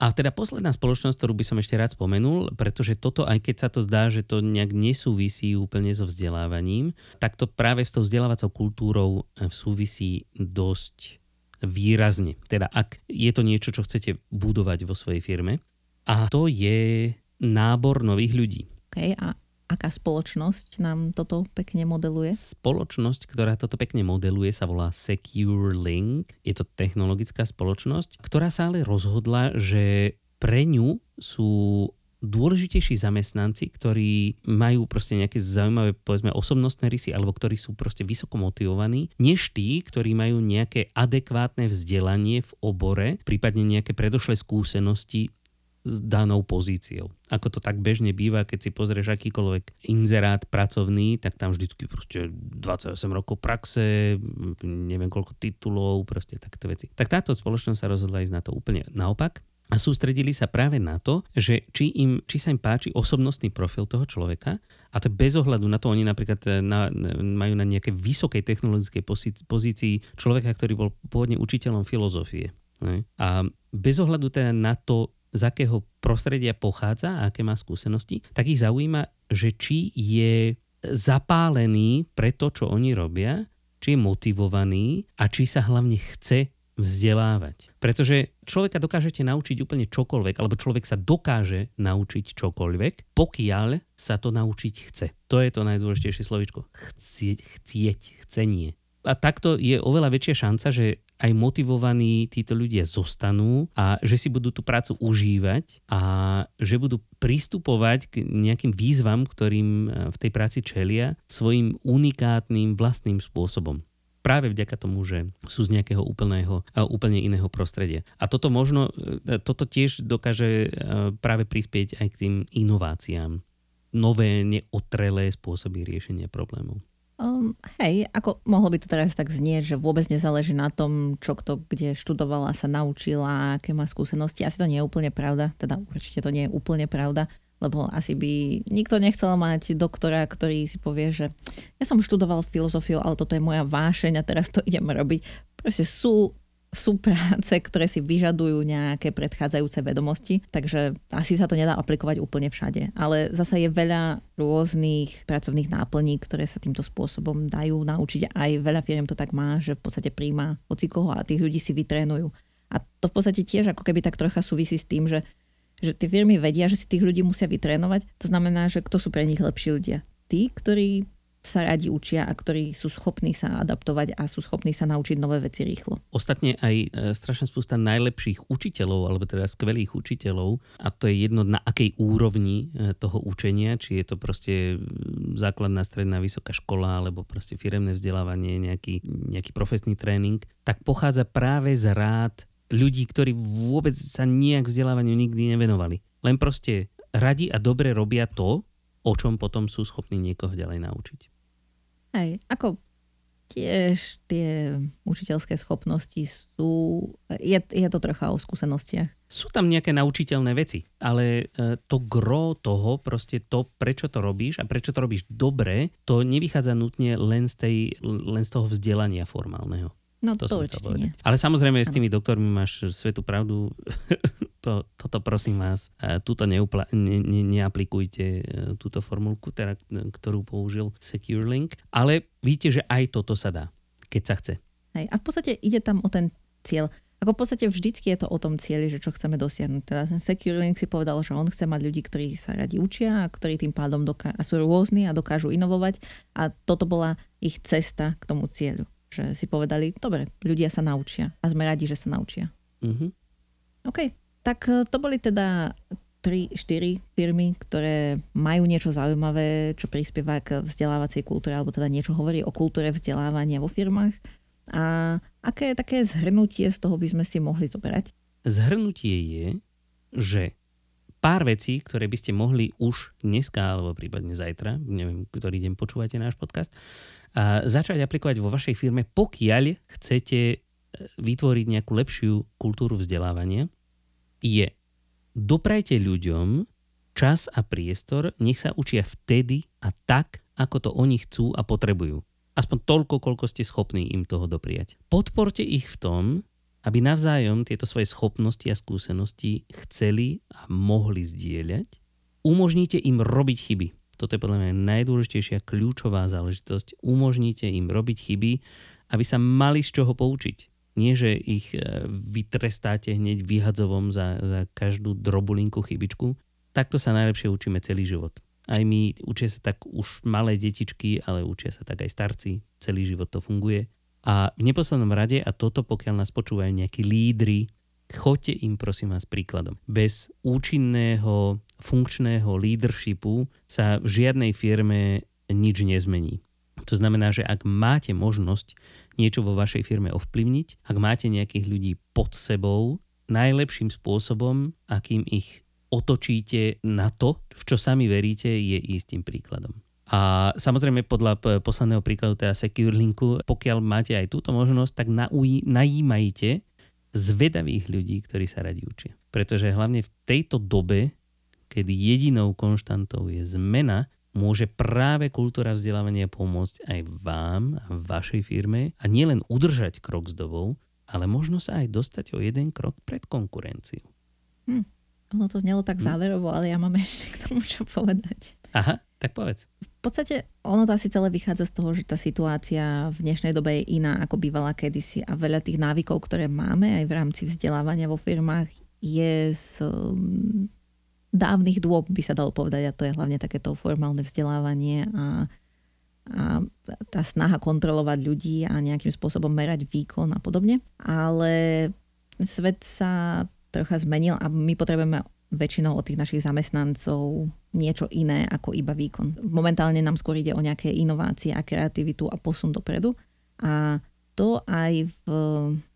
A: A teda posledná spoločnosť, ktorú by som ešte rád spomenul, pretože toto, aj keď sa to zdá, že to nejak nesúvisí úplne so vzdelávaním, tak to práve s tou vzdelávacou kultúrou eh, súvisí dosť výrazne. Teda ak je to niečo, čo chcete budovať vo svojej firme. A to je nábor nových ľudí.
B: Okay, a aká spoločnosť nám toto pekne modeluje?
A: Spoločnosť, ktorá toto pekne modeluje, sa volá Secure Link. Je to technologická spoločnosť, ktorá sa ale rozhodla, že pre ňu sú dôležitejší zamestnanci, ktorí majú proste nejaké zaujímavé, povedzme, osobnostné rysy, alebo ktorí sú proste vysoko motivovaní, než tí, ktorí majú nejaké adekvátne vzdelanie v obore, prípadne nejaké predošlé skúsenosti s danou pozíciou. Ako to tak bežne býva, keď si pozrieš akýkoľvek inzerát pracovný, tak tam vždycky proste 28 rokov praxe, neviem koľko titulov, proste takto veci. Tak táto spoločnosť sa rozhodla ísť na to úplne naopak a sústredili sa práve na to, že či, im, či sa im páči osobnostný profil toho človeka a to bez ohľadu na to, oni napríklad eh, na, majú na nejakej vysokej technologickej pozícii človeka, ktorý bol pôvodne učiteľom filozofie. A bez ohľadu teda na to, z akého prostredia pochádza a aké má skúsenosti, tak ich zaujíma, že či je zapálený pre to, čo oni robia, či je motivovaný a či sa hlavne chce vzdelávať. Pretože človeka dokážete naučiť úplne čokoľvek, alebo človek sa dokáže naučiť čokoľvek, pokiaľ sa to naučiť chce. To je to najdôležitejšie slovičko. Chcieť, chcieť, chcenie a takto je oveľa väčšia šanca, že aj motivovaní títo ľudia zostanú a že si budú tú prácu užívať a že budú pristupovať k nejakým výzvam, ktorým e, v tej práci čelia svojim unikátnym vlastným spôsobom práve vďaka tomu, že sú z nejakého úplného, e, úplne iného prostredia. A toto možno, e, toto tiež dokáže práve prispieť aj k tým inováciám. Nové, neotrelé spôsoby riešenia problémov.
B: Um, hej, ako mohlo by to teraz tak znieť, že vôbec nezáleží na tom, čo kto kde študovala, sa naučila, aké má skúsenosti. Asi to nie je úplne pravda, teda určite to nie je úplne pravda, lebo asi by nikto nechcel mať doktora, ktorý si povie, že ja som študoval filozofiu, ale toto je moja vášeň a teraz to idem robiť. Proste sú sú práce, ktoré si vyžadujú nejaké predchádzajúce vedomosti, takže asi sa to nedá aplikovať úplne všade. Ale zasa je veľa rôznych pracovných náplní, ktoré sa týmto spôsobom dajú naučiť. Aj veľa firiem to tak má, že v podstate príjma hoci koho a tých ľudí si vytrénujú. A to v podstate tiež ako keby tak trocha súvisí s tým, že, že tie firmy vedia, že si tých ľudí musia vytrénovať. To znamená, že kto sú pre nich lepší ľudia? Tí, ktorí sa radi učia a ktorí sú schopní sa adaptovať a sú schopní sa naučiť nové veci rýchlo.
A: Ostatne aj e, strašne spústa najlepších učiteľov, alebo teda skvelých učiteľov, a to je jedno na akej úrovni e, toho učenia, či je to proste základná, stredná, vysoká škola, alebo proste firemné vzdelávanie, nejaký, nejaký profesný tréning, tak pochádza práve z rád ľudí, ktorí vôbec sa nejak vzdelávaniu nikdy nevenovali. Len proste radi a dobre robia to, o čom potom sú schopní niekoho ďalej naučiť.
B: Hej, ako tiež tie učiteľské schopnosti sú, je, je to trocha o skúsenostiach.
A: Sú tam nejaké naučiteľné veci, ale e, to gro toho, proste to, prečo to robíš a prečo to robíš dobre, to nevychádza nutne len z, tej, len z toho vzdelania formálneho.
B: No to, to určite nie.
A: Ale samozrejme s tými doktormi máš svetú pravdu. to, toto prosím vás, e, túto neupla- ne, ne, neaplikujte e, túto formulku, teda, e, ktorú použil SecureLink. Ale vidíte, že aj toto sa dá, keď sa chce.
B: Hej, a v podstate ide tam o ten cieľ. Ako v podstate vždycky je to o tom cieli, že čo chceme dosiahnuť. Teda ten SecureLink si povedal, že on chce mať ľudí, ktorí sa radi učia a ktorí tým pádom doká- a sú rôzni a dokážu inovovať a toto bola ich cesta k tomu cieľu že si povedali, dobre, ľudia sa naučia a sme radi, že sa naučia. Mm-hmm. OK, tak e, to boli teda 3-4 firmy, ktoré majú niečo zaujímavé, čo prispieva k vzdelávacej kultúre, alebo teda niečo hovorí o kultúre vzdelávania vo firmách. A aké také zhrnutie z toho by sme si mohli zoberať?
A: Zhrnutie je, že pár vecí, ktoré by ste mohli už dneska alebo prípadne zajtra, neviem, ktorý deň počúvate náš podcast, začať aplikovať vo vašej firme, pokiaľ chcete e, vytvoriť nejakú lepšiu kultúru vzdelávania, je doprajte ľuďom čas a priestor, nech sa učia vtedy a tak, ako to oni chcú a potrebujú. Aspoň toľko, koľko ste schopní im toho dopriať. Podporte ich v tom, aby navzájom tieto svoje schopnosti a skúsenosti chceli a mohli zdieľať. Umožnite im robiť chyby toto je podľa mňa najdôležitejšia kľúčová záležitosť. Umožnite im robiť chyby, aby sa mali z čoho poučiť. Nie, že ich e, vytrestáte hneď vyhadzovom za, za každú drobulinku chybičku. Takto sa najlepšie učíme celý život. Aj my učia sa tak už malé detičky, ale učia sa tak aj starci. Celý život to funguje. A v neposlednom rade, a toto pokiaľ nás počúvajú nejakí lídry, choďte im prosím vás príkladom. Bez účinného, funkčného leadershipu sa v žiadnej firme nič nezmení. To znamená, že ak máte možnosť niečo vo vašej firme ovplyvniť, ak máte nejakých ľudí pod sebou, najlepším spôsobom, akým ich otočíte na to, v čo sami veríte, je istým príkladom. A samozrejme podľa posledného príkladu teda Secure Linku, pokiaľ máte aj túto možnosť, tak najímajte zvedavých ľudí, ktorí sa radi učia. Pretože hlavne v tejto dobe, kedy jedinou konštantou je zmena, môže práve kultúra vzdelávania pomôcť aj vám a vašej firme a nielen udržať krok s dobou, ale možno sa aj dostať o jeden krok pred konkurenciu.
B: Hm. Ono to znelo tak hm. záverovo, ale ja mám ešte k tomu čo povedať.
A: Aha, tak povedz.
B: V podstate ono to asi celé vychádza z toho, že tá situácia v dnešnej dobe je iná, ako bývala kedysi a veľa tých návykov, ktoré máme aj v rámci vzdelávania vo firmách, je z dávnych dôb, by sa dalo povedať, a to je hlavne takéto formálne vzdelávanie a, a tá snaha kontrolovať ľudí a nejakým spôsobom merať výkon a podobne. Ale svet sa trocha zmenil a my potrebujeme väčšinou od tých našich zamestnancov niečo iné ako iba výkon. Momentálne nám skôr ide o nejaké inovácie a kreativitu a posun dopredu. A to aj v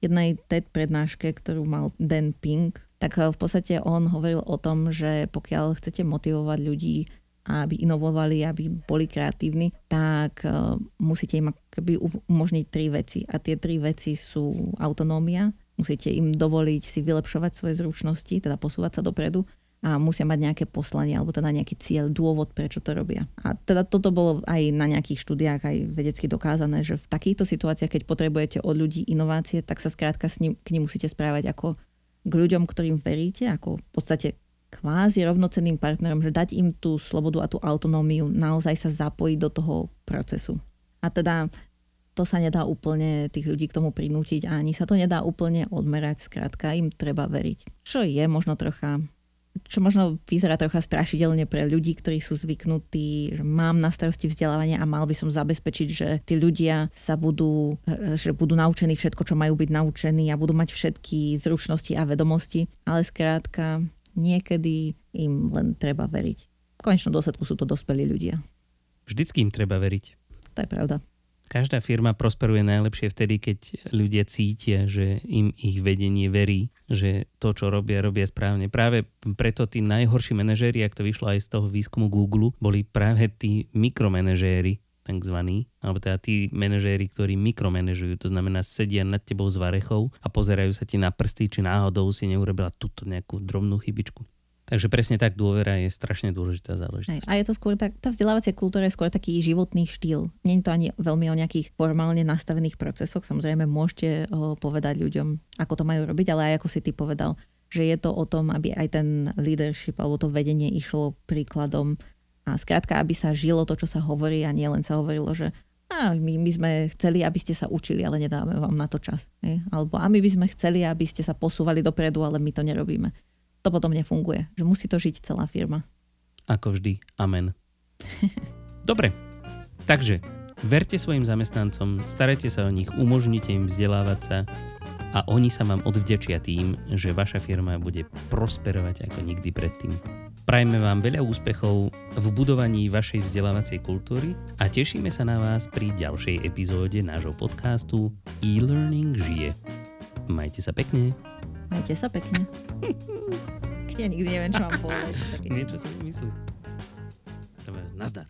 B: jednej TED prednáške, ktorú mal Dan Pink, tak eh, v podstate on hovoril o tom, že pokiaľ chcete motivovať ľudí, aby inovovali, aby boli kreatívni, tak eh, musíte im akoby umožniť tri veci. A tie tri veci sú autonómia, musíte im dovoliť si vylepšovať svoje zručnosti, teda posúvať sa dopredu a musia mať nejaké poslanie alebo teda nejaký cieľ, dôvod, prečo to robia. A teda toto bolo aj na nejakých štúdiách aj vedecky dokázané, že v takýchto situáciách, keď potrebujete od ľudí inovácie, tak sa skrátka s ním, k nim musíte správať ako k ľuďom, ktorým veríte, ako v podstate kvázi rovnocenným partnerom, že dať im tú slobodu a tú autonómiu, naozaj sa zapojiť do toho procesu. A teda to sa nedá úplne tých ľudí k tomu prinútiť a ani sa to nedá úplne odmerať, skrátka im treba veriť. Čo je možno trocha čo možno vyzerá trocha strašidelne pre ľudí, ktorí sú zvyknutí, že mám na starosti vzdelávanie a mal by som zabezpečiť, že tí ľudia sa budú, že budú naučení všetko, čo majú byť naučení a budú mať všetky zručnosti a vedomosti, ale skrátka niekedy im len treba veriť. V konečnom dôsledku sú to dospelí ľudia.
A: Vždycky im treba veriť.
B: To je pravda.
A: Každá firma prosperuje najlepšie vtedy, keď ľudia cítia, že im ich vedenie verí, že to, čo robia, robia správne. Práve preto tí najhorší manažéri, ak to vyšlo aj z toho výskumu Google, boli práve tí mikromanažéri, takzvaní, alebo teda tí manažéri, ktorí mikromanažujú, to znamená sedia nad tebou s varechou a pozerajú sa ti na prsty, či náhodou si neurobila túto nejakú drobnú chybičku. Takže presne tak dôvera je strašne dôležitá záležitosť.
B: A je to skôr tak, tá vzdelávacia kultúra je skôr taký životný štýl. Nie je to ani veľmi o nejakých formálne nastavených procesoch. Samozrejme môžete povedať ľuďom, ako to majú robiť, ale aj ako si ty povedal, že je to o tom, aby aj ten leadership alebo to vedenie išlo príkladom a skrátka, aby sa žilo to, čo sa hovorí a nielen sa hovorilo, že a my, my sme chceli, aby ste sa učili, ale nedáme vám na to čas. Je? Alebo a my by sme chceli, aby ste sa posúvali dopredu, ale my to nerobíme to potom nefunguje. Že musí to žiť celá firma.
A: Ako vždy. Amen. Dobre. Takže, verte svojim zamestnancom, starajte sa o nich, umožnite im vzdelávať sa a oni sa vám odvďačia tým, že vaša firma bude prosperovať ako nikdy predtým. Prajme vám veľa úspechov v budovaní vašej vzdelávacej kultúry a tešíme sa na vás pri ďalšej epizóde nášho podcastu E-Learning žije. Majte sa pekne.
B: Majte sa pekne. ja nikdy neviem, čo mám povedať.
A: Niečo si myslí. Dobre, nazdar.